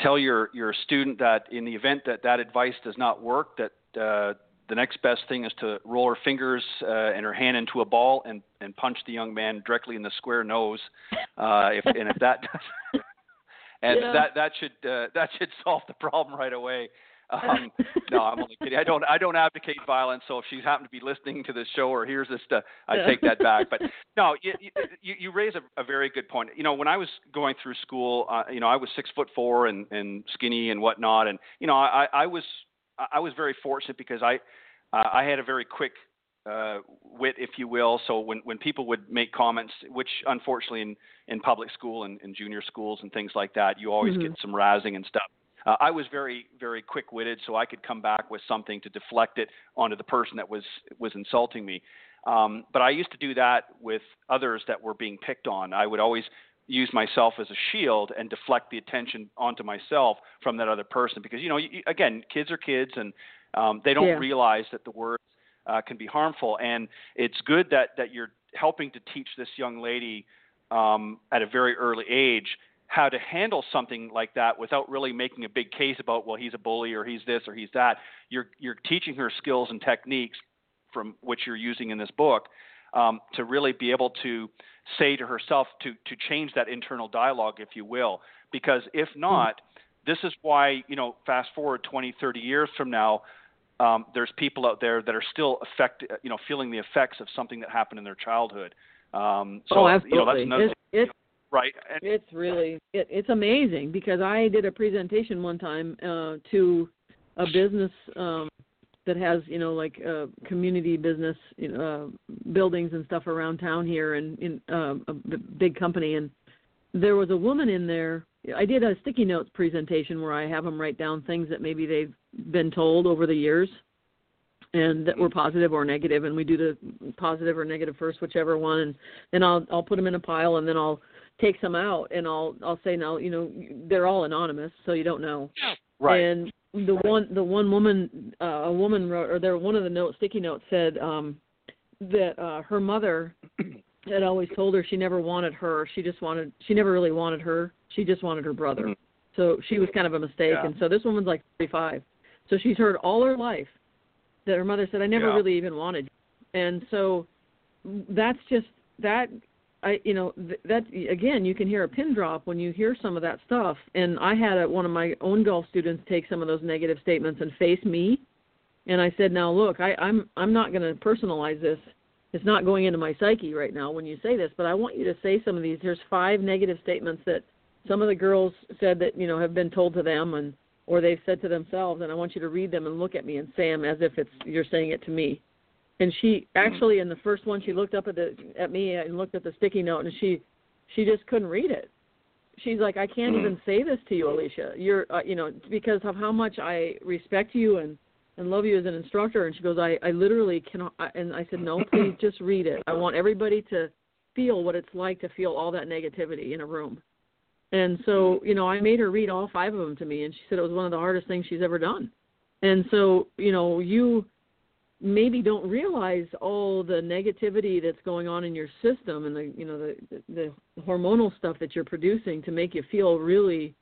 tell your your student that in the event that that advice does not work, that uh, the next best thing is to roll her fingers uh, and her hand into a ball and and punch the young man directly in the square nose. Uh, if and if that does, and Yeah. that that should uh, that should solve the problem right away. Um, no, I'm only kidding. I don't I don't advocate violence. So if she's happened to be listening to this show or hears this, uh, I Yeah. take that back. But no, you you, you raise a, a very good point. You know, when I was going through school, uh, you know, I was six foot four and and skinny and whatnot, and you know, I I was I was very fortunate because I uh, I had a very quick uh, wit, if you will. So when when people would make comments, which unfortunately in in public school and in junior schools and things like that, you always Mhm. get some razzing and stuff. Uh, I was very, very quick-witted, so I could come back with something to deflect it onto the person that was was insulting me. Um, but I used to do that with others that were being picked on. I would always use myself as a shield and deflect the attention onto myself from that other person because you know, you, again, kids are kids and um, they don't Yeah. realize that the words uh, can be harmful. And it's good that that you're helping to teach this young lady um, at a very early age how to handle something like that without really making a big case about well he's a bully or he's this or he's that you're you're teaching her skills and techniques from which you're using in this book um, to really be able to say to herself to to change that internal dialogue if you will. Because if not this is why you know fast forward 20 30 years from now um, there's people out there that are still affect you know feeling the effects of something that happened in their childhood. Um, so oh, absolutely. you know that's another it's, it's right and, It's really it, it's amazing because I did a presentation one time uh, to a business um, that has you know like uh, community business you know, uh, buildings and stuff around town here and in uh, a big company. And there was a woman in there. I did a sticky notes presentation where I have them write down things that maybe they've been told over the years and that were positive or negative. And we do the positive or negative first whichever one. And then I'll I'll put them in a pile and then I'll take some out and I'll I'll say now you know they're all anonymous so you don't know. Right. And the one the one woman uh, a woman wrote or there one of the note sticky notes said um that uh her mother had always told her she never wanted her she just wanted she never really wanted her she just wanted her brother Mhm. so she was kind of a mistake Yeah. and so this woman's like 35 so she's heard all her life that her mother said I never Yeah. really even wanted you. and so that's just that I you know th- that again you can hear a pin drop when you hear some of that stuff. And I had a, one of my own golf students take some of those negative statements and face me. And I said now look I I'm I'm not going to personalize this. It's not going into my psyche right now when you say this but I want you to say some of these. There's five negative statements that some of the girls said that you know have been told to them and or they've said to themselves and I want you to read them and look at me and say them as if it's you're saying it to me and she mm-hmm. actually in the first one she looked up at the at me and looked at the sticky note and she she just couldn't read it. She's like i can't even mm-hmm. say this to you alecia. You're uh, you know because of how much i respect you and and love you as an instructor. And she goes i i literally cannot I- and i said no please just read it. I want everybody to feel what it's like to feel all that negativity in a room. And so mm-hmm. you know i made her read all five of them to me and she said it was one of the hardest things she's ever done. And so you know you maybe don't realize all the negativity that's going on in your system and the you know the the hormonal stuff that you're producing to make you feel really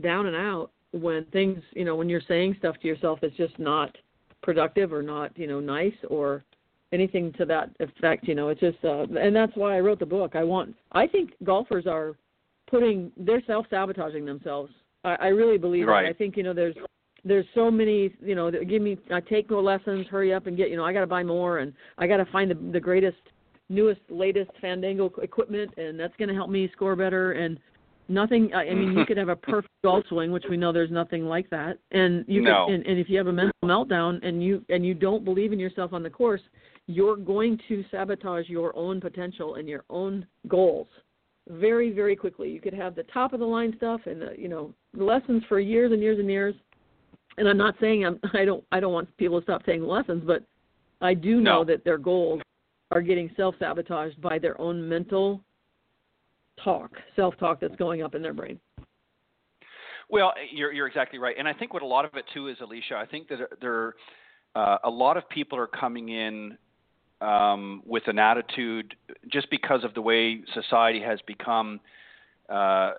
down and out when things you know when you're saying stuff to yourself that's just not productive or not you know nice or anything to that effect you know it's just uh and that's why I wrote the book. I want I think golfers are putting they're self sabotaging themselves. I, I really believe Right. that. I think you know there's there's so many you know give me I take more lessons hurry up and get you know I got to buy more and I got to find the the greatest newest latest fandango equipment and that's going to help me score better and nothing I, I mean you could have a perfect golf swing which we know there's nothing like that and you No. could and, and if you have a mental meltdown and you and you don't believe in yourself on the course you're going to sabotage your own potential and your own goals very very quickly you could have the top of the line stuff and the you know lessons for years and years and years and I'm not saying I'm I don't I don't want people to stop taking lessons, but I do know No. that their goals are getting self sabotaged by their own mental talk, self talk that's going up in their brain. Well, you're you're exactly right, and I think what a lot of it too is Alecia. I think that there, uh, a lot of people are coming in um, with an attitude just because of the way society has become. Uh,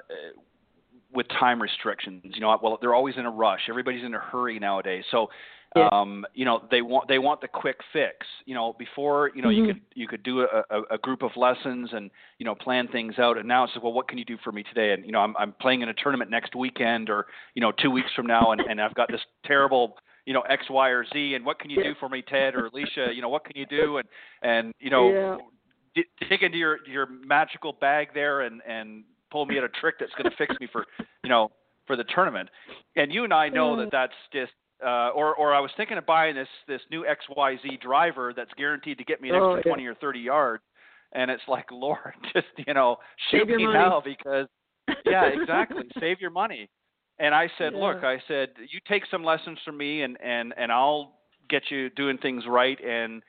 with time restrictions, you know, well, they're always in a rush. Everybody's in a hurry nowadays. So Yeah. um, you know they want they want the quick fix you know before you know Mhm. you could you could do a, a, a group of lessons and you know plan things out and now it's well what can you do for me today and you know I'm I'm playing in a tournament next weekend or you know two weeks from now and, and I've got this terrible you know X Y or Z and what can you Yeah. do for me Ted or Alecia you know what can you do and and you know Yeah. d- dig into your your magical bag there and and pull me at a trick that's going to fix me for you know for the tournament. And you and I know that that's just uh, or or I was thinking of buying this this new XYZ driver that's guaranteed to get me an Oh, extra yeah. 20 or 30 yards. And it's like lord just you know shoot me money. now because yeah exactly. Save your money. And I said look I said you take some lessons from me and and and I'll get you doing things right and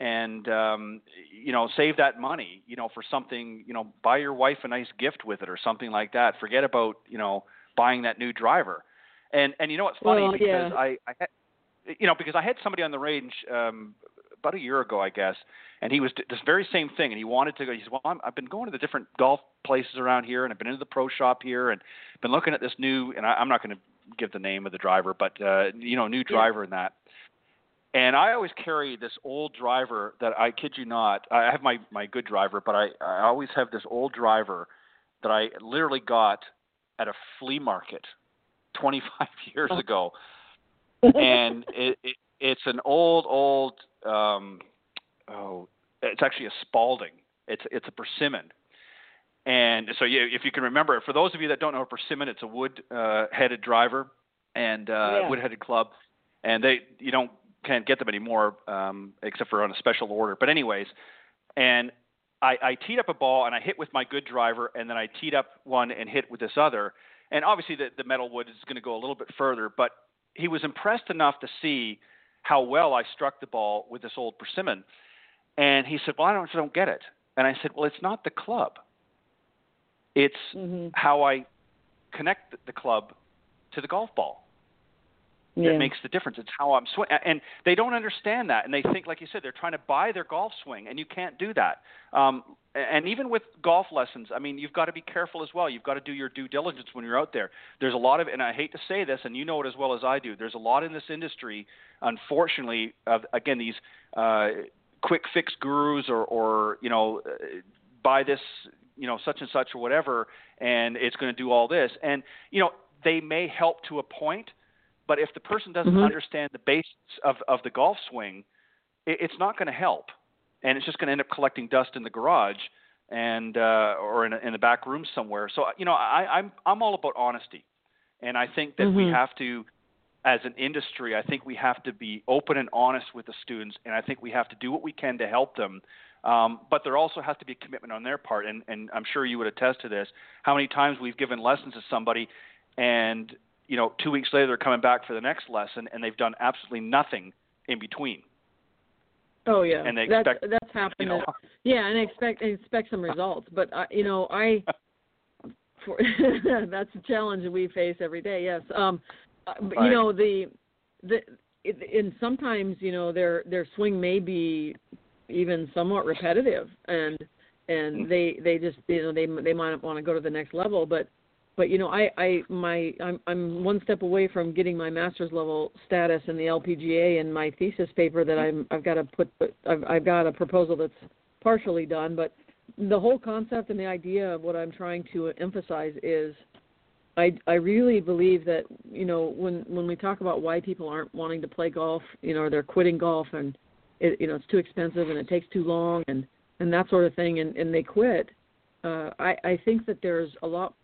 and um you know save that money you know for something you know buy your wife a nice gift with it or something like that. Forget about you know buying that new driver. And and you know what's funny Well, because yeah. I I had, you know because I had somebody on the range um about a year ago I guess and he was d- this very same thing and he wanted to go he said well I'm, I've been going to the different golf places around here and I've been into the pro shop here and been looking at this new and I, I'm not going to give the name of the driver but uh you know new driver and that and I always carry this old driver that I kid you not. I have my my good driver, but I I always have this old driver that I literally got at a flea market 25 years Oh. ago, and it, it it's an old old um oh it's actually a Spalding. It's it's a persimmon. And so you, if you can remember it, for those of you that don't know a persimmon, it's a wood uh, headed driver and uh, Yeah. wood headed club, and they you don't can't get them anymore um, except for on a special order. But anyways, and I, I teed up a ball and I hit with my good driver, and then I teed up one and hit with this other. And obviously the, the metal wood is going to go a little bit further, but he was impressed enough to see how well I struck the ball with this old persimmon. And he said, "Well, I don't, I don't get it." And I said, "Well, it's not the club. It's Mhm. how I connect the club to the golf ball Yeah. that makes the difference. It's how I'm swing, and they don't understand that, and they think, like you said, they're trying to buy their golf swing, and you can't do that. Um, and even with golf lessons, I mean, you've got to be careful as well. You've got to do your due diligence when you're out there. There's a lot of, and I hate to say this, and you know it as well as I do. There's a lot in this industry, unfortunately, of again these uh, quick fix gurus or, or you know, uh, buy this, you know, such and such or whatever, and it's going to do all this, and you know, they may help to a point, but if the person doesn't Mhm. understand the basics of, of the golf swing, it, it's not going to help, and it's just going to end up collecting dust in the garage and uh, or in, a, in the back room somewhere. So you know, I, I'm I'm all about honesty, and I think that we Mhm. have to, as an industry, I think we have to be open and honest with the students, and I think we have to do what we can to help them. Um, but there also has to be a commitment on their part, and, and I'm sure you would attest to this. How many times we've given lessons to somebody, and you know, two weeks later they're coming back for the next lesson, and they've done absolutely nothing in between. Oh yeah. And they expect, that's happened. You know, Yeah, and expect and expect some results. But I, you know, I for, that's a challenge that we face every day. Yes. Um, but Right. you know the the it, and sometimes you know their their swing may be even somewhat repetitive and and Mm. they they just you know they they might want to go to the next level but but you know I I my I'm I'm one step away from getting my master's level status in the LPGA and my thesis paper that I'm I've got to put I've I've got a proposal that's partially done but the whole concept and the idea of what I'm trying to emphasize is I I really believe that you know when when we talk about why people aren't wanting to play golf you know or they're quitting golf and it you know it's too expensive and it takes too long and and that sort of thing and and they quit uh I I think that there's a lot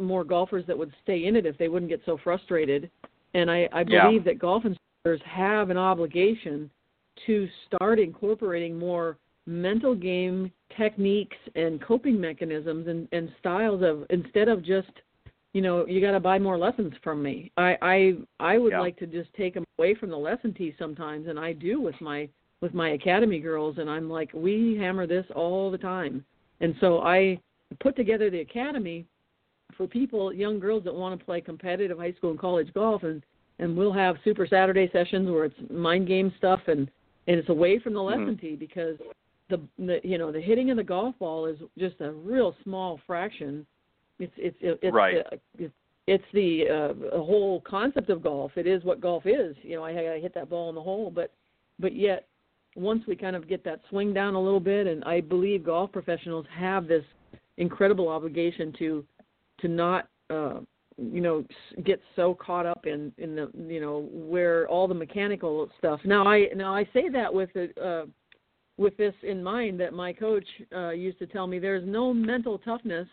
more golfers that would stay in it if they wouldn't get so frustrated and I I Yeah. believe that golf instructors have an obligation to start incorporating more mental game techniques and coping mechanisms and, and styles of instead of just you know you got to buy more lessons from me i i i would Yeah. like to just take them away from the lesson tee sometimes and i do with my with my academy girls and I'm like we hammer this all the time. And so I put together the academy for people young girls that want to play competitive high school and college golf and and we'll have super Saturday sessions where it's mind game stuff and and it's away from the lesson mm-hmm. tee because the, the you know the hitting of the golf ball is just a real small fraction. It's it's it's right. it's, it's the uh, whole concept of golf. It is what golf is. You know, I, I hit that ball in the hole, but but yet once we kind of get that swing down a little bit, and I believe golf professionals have this incredible obligation to to not uh, you know get so caught up in in the you know where all the mechanical stuff. Now I now I say that with a, uh, with this in mind that my coach uh, used to tell me there's no mental toughness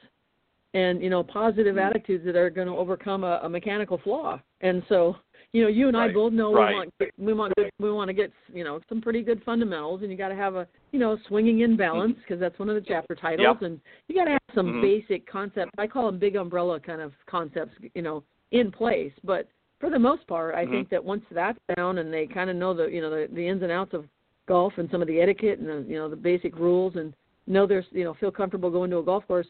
and you know positive mm-hmm. attitudes that are going to overcome a, a mechanical flaw. And so you know you and right. I both know right. we want we want good, we want to get you know some pretty good fundamentals and you got to have a you know swinging in balance because mm-hmm. that's one of the chapter titles yep. and you got to have some mm-hmm. basic concepts. I call them big umbrella kind of concepts you know in place, but for the most part, I mm-hmm. think that once that's down and they kind of know the you know the, the ins and outs of golf and some of the etiquette and the you know the basic rules and know there's you know feel comfortable going to a golf course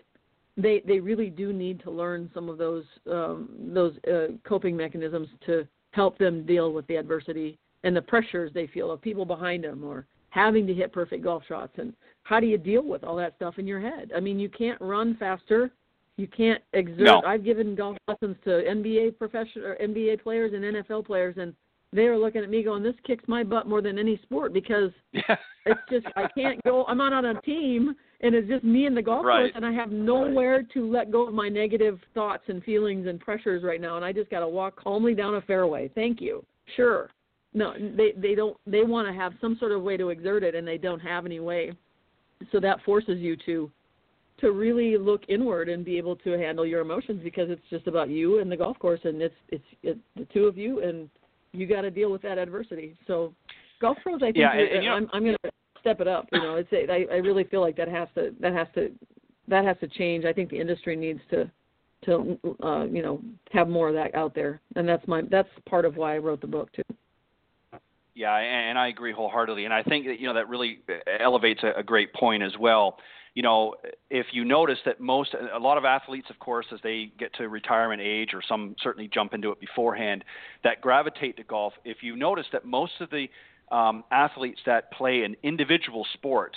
they they really do need to learn some of those um those uh, coping mechanisms to help them deal with the adversity and the pressures they feel of people behind them or having to hit perfect golf shots and how do you deal with all that stuff in your head i mean you can't run faster you can't exert no. i've given golf lessons to nba professional or nba players and nfl players and they are looking at me going, "This kicks my butt more than any sport because it's just I can't go. I'm not on a team, and it's just me and the golf right. course, and I have nowhere to let go of my negative thoughts and feelings and pressures right now, and I just got to walk calmly down a fairway. Thank you. Sure. No, they they don't. They want to have some sort of way to exert it, and they don't have any way. So that forces you to to really look inward and be able to handle your emotions because it's just about you and the golf course and it's it's, it's the two of you and you got to deal with that adversity. So golf pros, I think, yeah, and, and, you know, I'm, I'm going to step it up. You know, it's a, I, I really feel like that has to that has to that has to change. I think the industry needs to to uh, you know have more of that out there, and that's my that's part of why I wrote the book too. Yeah, and I agree wholeheartedly, and I think that you know that really elevates a, a great point as well you know, if you notice that most, a lot of athletes, of course, as they get to retirement age, or some certainly jump into it beforehand, that gravitate to golf. If you notice that most of the um, athletes that play an individual sport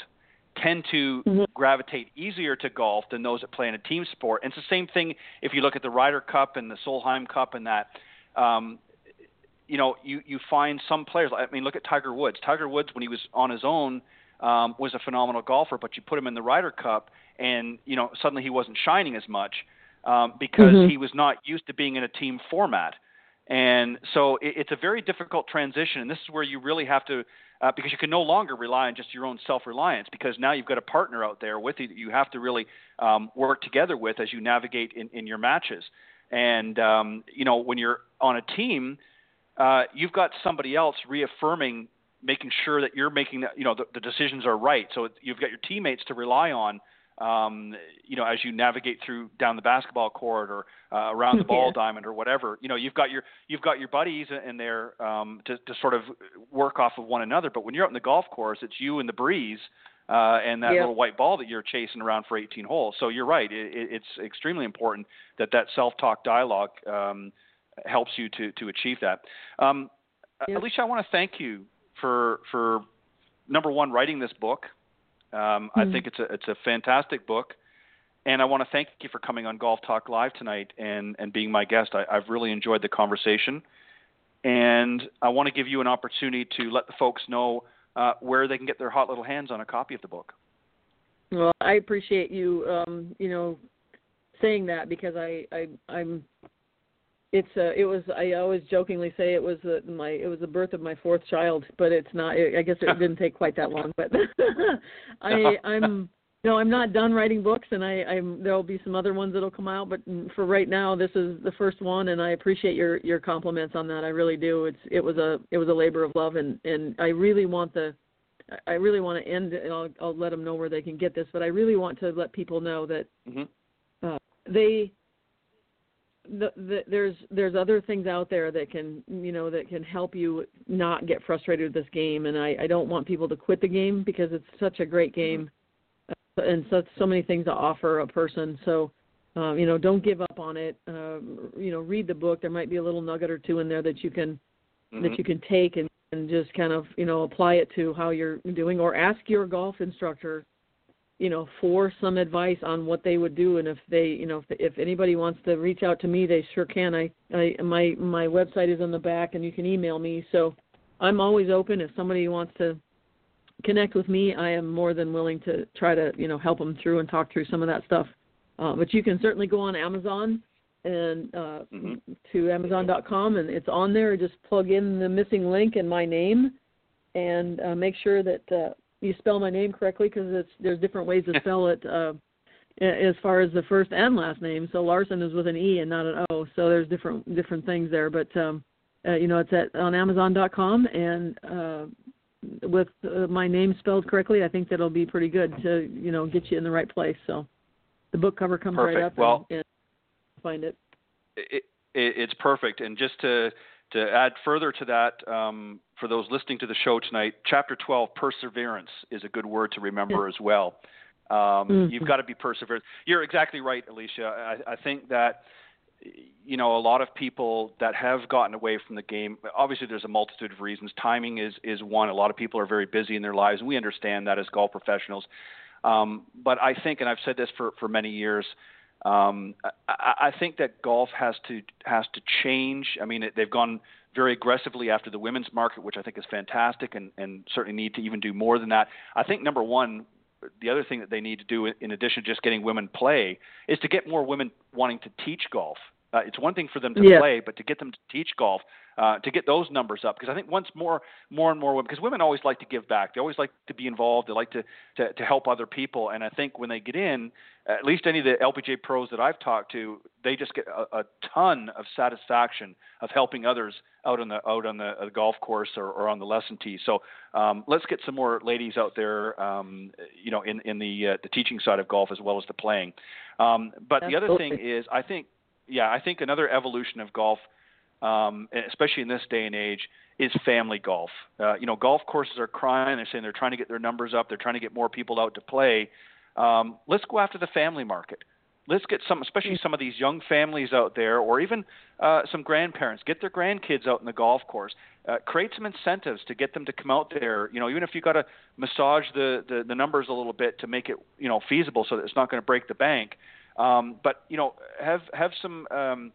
tend to mm-hmm. gravitate easier to golf than those that play in a team sport. And it's the same thing if you look at the Ryder Cup and the Solheim Cup and that. Um, you know, you you find some players. I mean, look at Tiger Woods. Tiger Woods, when he was on his own, um, was a phenomenal golfer, but you put him in the Ryder Cup, and you know suddenly he wasn't shining as much um, because mm-hmm. he was not used to being in a team format. And so it, it's a very difficult transition, and this is where you really have to, uh, because you can no longer rely on just your own self-reliance, because now you've got a partner out there with you that you have to really um, work together with as you navigate in, in your matches. And um, you know, when you're on a team, uh, you've got somebody else reaffirming making sure that you're making the, you know the, the decisions are right. So you've got your teammates to rely on. Um, you know, as you navigate through down the basketball court or uh, around the ball yeah. diamond or whatever, you know, you've got your you've got your buddies in there um, to to sort of work off of one another. But when you're out in the golf course, it's you and the breeze. Uh, and that little white ball that you're chasing around for 18 holes. So you're right. It, it, it's extremely important that that self-talk dialogue um, helps you to to achieve that. Um, Alecia, I want to thank you for for number one writing this book. Um, mm-hmm. I think it's a it's a fantastic book, and I want to thank you for coming on Golf Talk Live tonight and and being my guest. I, I've really enjoyed the conversation, and I want to give you an opportunity to let the folks know uh, where they can get their hot little hands on a copy of the book. Well, I appreciate you, um, you know, saying that because I, I I'm it's uh it was i always jokingly say it was uh, my it was the birth of my fourth child but it's not i guess it didn't take quite that long but i i'm no i'm not done writing books and i i'm there'll be some other ones that'll come out but for right now this is the first one and i appreciate your your compliments on that. I really do. It's it was a it was a labor of love and and i really want the i really want to end and i'll i'll let them know where they can get this but i really want to let people know that mm-hmm. uh, they the, the, there's there's other things out there that can you know that can help you not get frustrated with this game, and I, I don't want people to quit the game because it's such a great game, uh, and such so many things to offer a person. So, um, you know, don't give up on it. Um, you know, read the book. There might be a little nugget or two in there that you can Mhm. that you can take and and just kind of you know apply it to how you're doing, or ask your golf instructor you know for some advice on what they would do. And if they you know if, if anybody wants to reach out to me they sure can. I i my my website is on the back and you can email me. So i'm always open. If somebody wants to connect with me i am more than willing to try to you know help them through and talk through some of that stuff. Uh, but you can certainly go on amazon and uh, Mhm. to amazon.com and it's on there. Just plug in the missing link and my name and uh, make sure that uh, you spell my name correctly because it's there's different ways to spell it uh, as far as the first and last name. So Larsen is with an E and not an O. So there's different different things there. But um, uh, you know, it's at on Amazon.com and uh, with uh, my name spelled correctly, I think that'll be pretty good to you know get you in the right place. So the book cover comes Perfect. right up Well- and, and find it. it, it, it's perfect. And just to to add further to that, um, for those listening to the show tonight, chapter 12, perseverance, is a good word to remember as well. Um, Mhm. You've got to be perseverant. You're exactly right, Alecia. I, I think that you know a lot of people that have gotten away from the game. Obviously, there's a multitude of reasons. Timing is is one. A lot of people are very busy in their lives, and we understand that as golf professionals. Um, but I think, and I've said this for for many years. Um, I, I think that golf has to has to change. I mean, they've gone very aggressively after the women's market, which I think is fantastic, and, and certainly need to even do more than that. I think number one, the other thing that they need to do, in addition to just getting women play, is to get more women wanting to teach golf. Uh, it's one thing for them to Yeah. play, but to get them to teach golf, uh, to get those numbers up, because I think once more, more and more women, because women always like to give back, they always like to be involved, they like to, to to help other people, and I think when they get in, at least any of the LPGA pros that I've talked to, they just get a, a ton of satisfaction of helping others out on the out on the, uh, golf course or, or on the lesson tee. So um, let's get some more ladies out there, um, you know, in in the uh, the teaching side of golf as well as the playing. Um, but the other thing is, I think, yeah, I think another evolution of golf, um, especially in this day and age, is family golf. Uh, you know, golf courses are crying. They're saying they're trying to get their numbers up. They're trying to get more people out to play. Um, let's go after the family market. Let's get some, especially some of these young families out there, or even uh, some grandparents, get their grandkids out in the golf course. Uh, create some incentives to get them to come out there. You know, even if you got to massage the, the the numbers a little bit to make it you know feasible, so that it's not going to break the bank. Um, but you know, have have some. Um,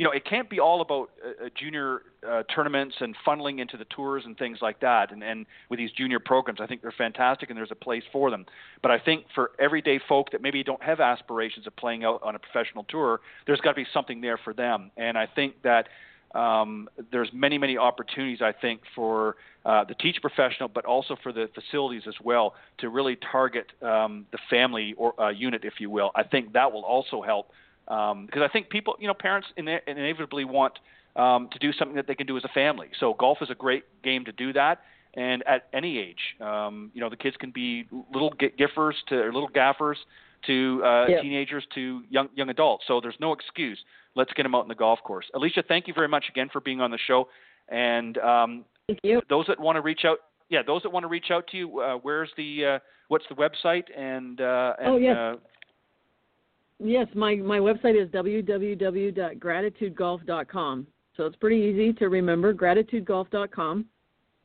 you know, it can't be all about uh, uh, junior uh, tournaments and funneling into the tours and things like that. And, and with these junior programs, I think they're fantastic and there's a place for them. But I think for everyday folk that maybe don't have aspirations of playing out on a professional tour, there's got to be something there for them. And I think that um, there's many, many opportunities, I think, for uh, the teach professional, but also for the facilities as well, to really target um, the family or uh, unit, if you will. I think that will also help um, because I think people, you know, parents ine- inevitably want um, to do something that they can do as a family. So golf is a great game to do that. And at any age, um, you know, the kids can be little gi- giffers to or little gaffers to uh, teenagers to young young adults. So there's no excuse. Let's get them out in the golf course. Alecia, thank you very much again for being on the show. And um, Thank you. those that want to reach out, yeah, those that want to reach out to you, uh, where's the uh, what's the website and uh, and Oh, yes. uh, Yes, my my website is www.gratitudegolf.com. So it's pretty easy to remember, gratitudegolf.com.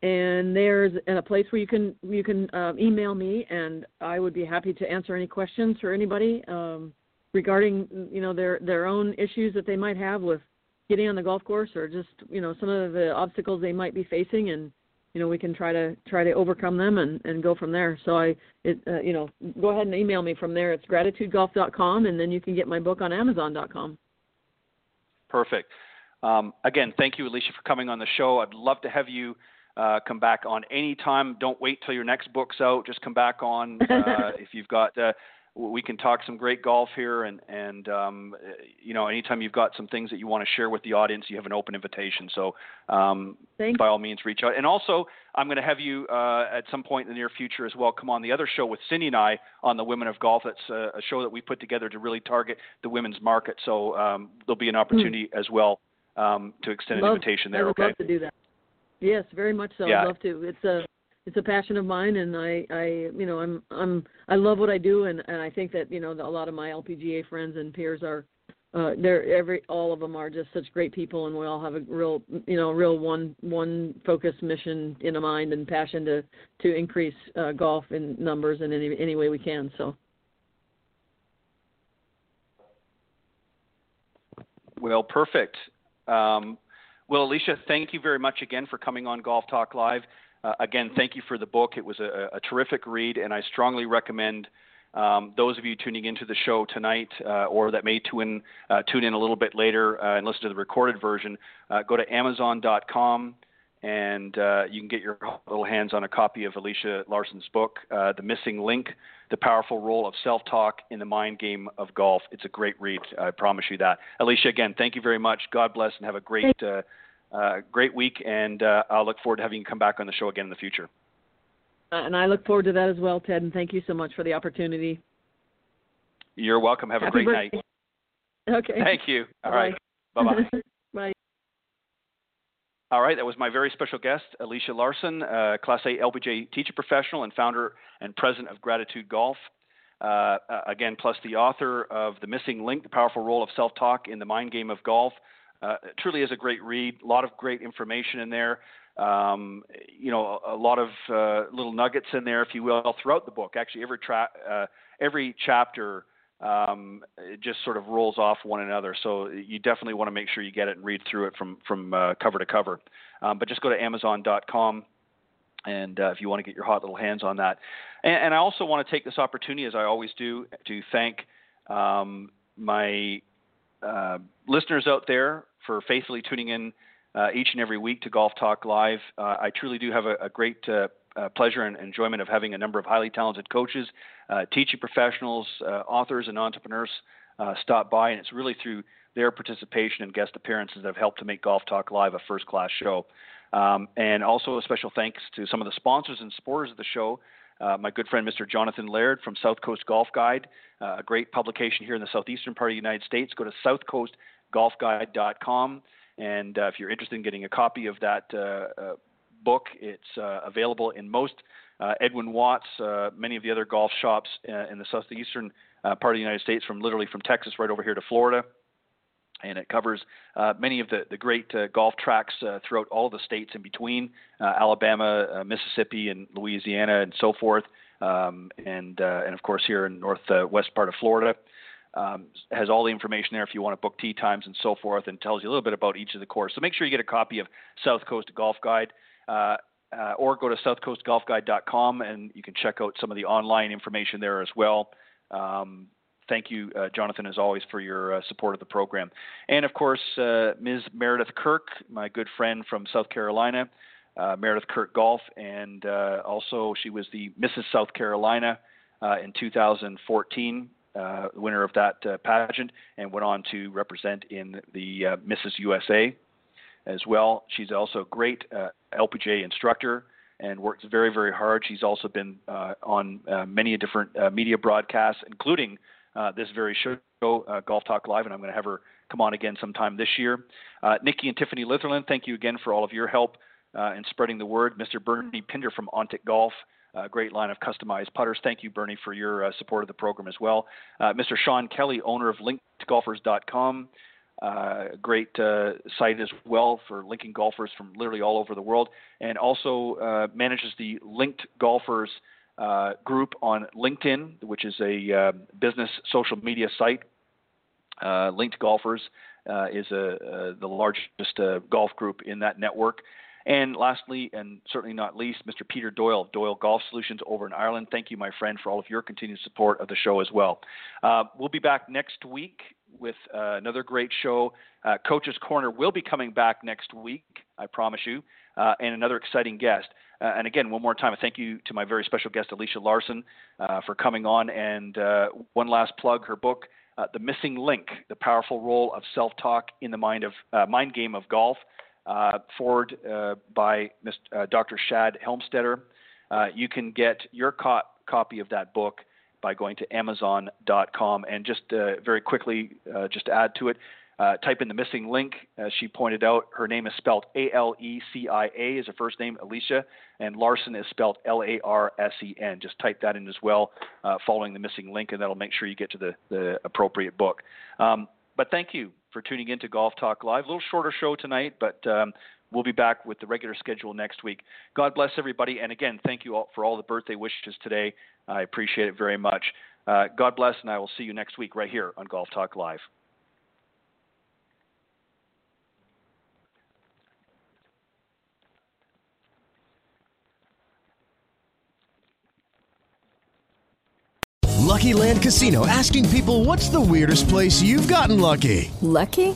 And there's a place where you can you can uh, email me, and I would be happy to answer any questions for anybody um, regarding you know their their own issues that they might have with getting on the golf course, or just you know some of the obstacles they might be facing, and you know we can try to try to overcome them and and go from there. So I it uh, you know go ahead and email me from there. It's gratitudegolf.com, and then you can get my book on Amazon.com. Perfect. Um, again, thank you, Alecia, for coming on the show. I'd love to have you uh, come back on any time. Don't wait till your next book's out. Just come back on uh, if you've got uh, we can talk some great golf here, and and um, you know, anytime you've got some things that you want to share with the audience, you have an open invitation. So, um, by all means, reach out. And also, I'm going to have you uh, at some point in the near future as well come on the other show with Cindy and I on the Women of Golf. That's a, a show that we put together to really target the women's market. So um, there'll be an opportunity mm. as well um, to extend love, an invitation there. I would okay. love to do that. Yes, very much so. Yeah. I'd love to. It's a it's a passion of mine and I I you know I'm I'm I love what I do and and I think that you know a lot of my LPGA friends and peers are uh they're every all of them are just such great people and we all have a real you know real one one focused mission in a mind and passion to to increase uh golf in numbers in any any way we can so well perfect um well alecia thank you very much again for coming on golf talk live uh, again, thank you for the book. It was a, a terrific read, and I strongly recommend um, those of you tuning into the show tonight uh, or that may tune, uh, tune in a little bit later uh, and listen to the recorded version, uh, go to Amazon.com and uh, you can get your little hands on a copy of Alecia Larsen's book, uh, The Missing Link The Powerful Role of Self Talk in the Mind Game of Golf. It's a great read, I promise you that. Alecia, again, thank you very much. God bless and have a great uh, great week, and uh, I'll look forward to having you come back on the show again in the future. Uh, and I look forward to that as well, Ted. And thank you so much for the opportunity. You're welcome. Have Happy a great birthday. night. Okay. Thank you. All Bye. right. Bye bye. Bye. All right, that was my very special guest, Alecia Larsen, uh, Class A LPGA teacher professional and founder and president of Gratitude Golf. Uh, again, plus the author of The Missing Link, The Powerful Role of Self Talk in the Mind Game of Golf. Uh, truly is a great read. A lot of great information in there. Um, you know, a, a lot of uh, little nuggets in there, if you will, throughout the book. Actually, every tra- uh, every chapter um, it just sort of rolls off one another. So you definitely want to make sure you get it and read through it from from uh, cover to cover. Um, but just go to Amazon.com. And uh, if you want to get your hot little hands on that, and, and I also want to take this opportunity, as I always do, to thank um, my uh, listeners out there for faithfully tuning in uh, each and every week to Golf Talk Live. Uh, I truly do have a, a great uh, uh, pleasure and enjoyment of having a number of highly talented coaches, teaching professionals, authors, and entrepreneurs stop by, and it's really through their participation and guest appearances that have helped to make Golf Talk Live a first class show. Um, and also a special thanks to some of the sponsors and supporters of the show uh, my good friend Mr. Jonathan Laird from South Coast Golf Guide, uh, a great publication here in the southeastern part of the United States. Go to southcoastgolfguide.com, and uh, if you're interested in getting a copy of that uh, uh, book, it's uh, available in most Edwin Watts, many of the other golf shops in the southeastern part of the United States, from literally from Texas right over here to Florida and it covers uh, many of the, the great uh, golf tracks uh, throughout all the states in between uh, Alabama, uh, Mississippi, and Louisiana, and so forth, um, and uh, and of course here in northwest part of Florida. Um, has all the information there if you want to book tee times and so forth, and tells you a little bit about each of the courses. So make sure you get a copy of South Coast Golf Guide. Or go to southcoastgolfguide.com and you can check out some of the online information there as well. Um, thank you, uh, Jonathan, as always, for your uh, support of the program. And of course, uh, Ms. Meredith Kirk, my good friend from South Carolina, uh, Meredith Kirk Golf, and uh, also she was the Mrs. South Carolina uh, in 2014. winner of that pageant and went on to represent in the Mrs. USA as well. She's also a great LPGA instructor and works very, very hard. She's also been uh, on uh, many different uh, media broadcasts, including uh, this very show, uh, Golf Talk Live, and I'm going to have her come on again sometime this year. Uh, Nikki and Tiffany Litherland, thank you again for all of your help uh, in spreading the word. Mr. Bernie Pinder from Ontic Golf, a great line of customized putters. Thank you, Bernie, for your uh, support of the program as well. Uh, Mr. Sean Kelly, owner of LinkedGolfers.com. Uh, great uh, site as well for linking golfers from literally all over the world, and also uh, manages the Linked Golfers uh, group on LinkedIn, which is a uh, business social media site. Uh, Linked Golfers uh, is a, uh, the largest uh, golf group in that network. And lastly, and certainly not least, Mr. Peter Doyle of Doyle Golf Solutions over in Ireland. Thank you, my friend, for all of your continued support of the show as well. we'll be back next week with another great show. Coach's Corner will be coming back next week I promise you, uh, and another exciting guest. Uh, and again, one more time, a thank you to my very special guest, Alecia Larsen, uh, for coming on. And uh, one last plug: her book, uh, "The Missing Link: The Powerful Role of Self-Talk in the Mind of uh, Mind Game of Golf," foreword by Mr., Dr. Shad Helmstetter. you can get your co- copy of that book by going to Amazon.com. And just very quickly, just to add to it, uh, type in the missing link. As she pointed out, her name is spelled A L E C I A is her first name, Alecia, and Larsen is spelled L A R S E N. Just type that in as well, uh, following the missing link, and that'll make sure you get to the, the appropriate book. Um, but thank you for tuning in to Golf Talk Live. A little shorter show tonight, but um, we'll be back with the regular schedule next week. God bless everybody, and again, thank you all for all the birthday wishes today. I appreciate it very much. Uh, God bless, and I will see you next week right here on Golf Talk Live. Lucky Land Casino asking people what's the weirdest place you've gotten lucky? Lucky?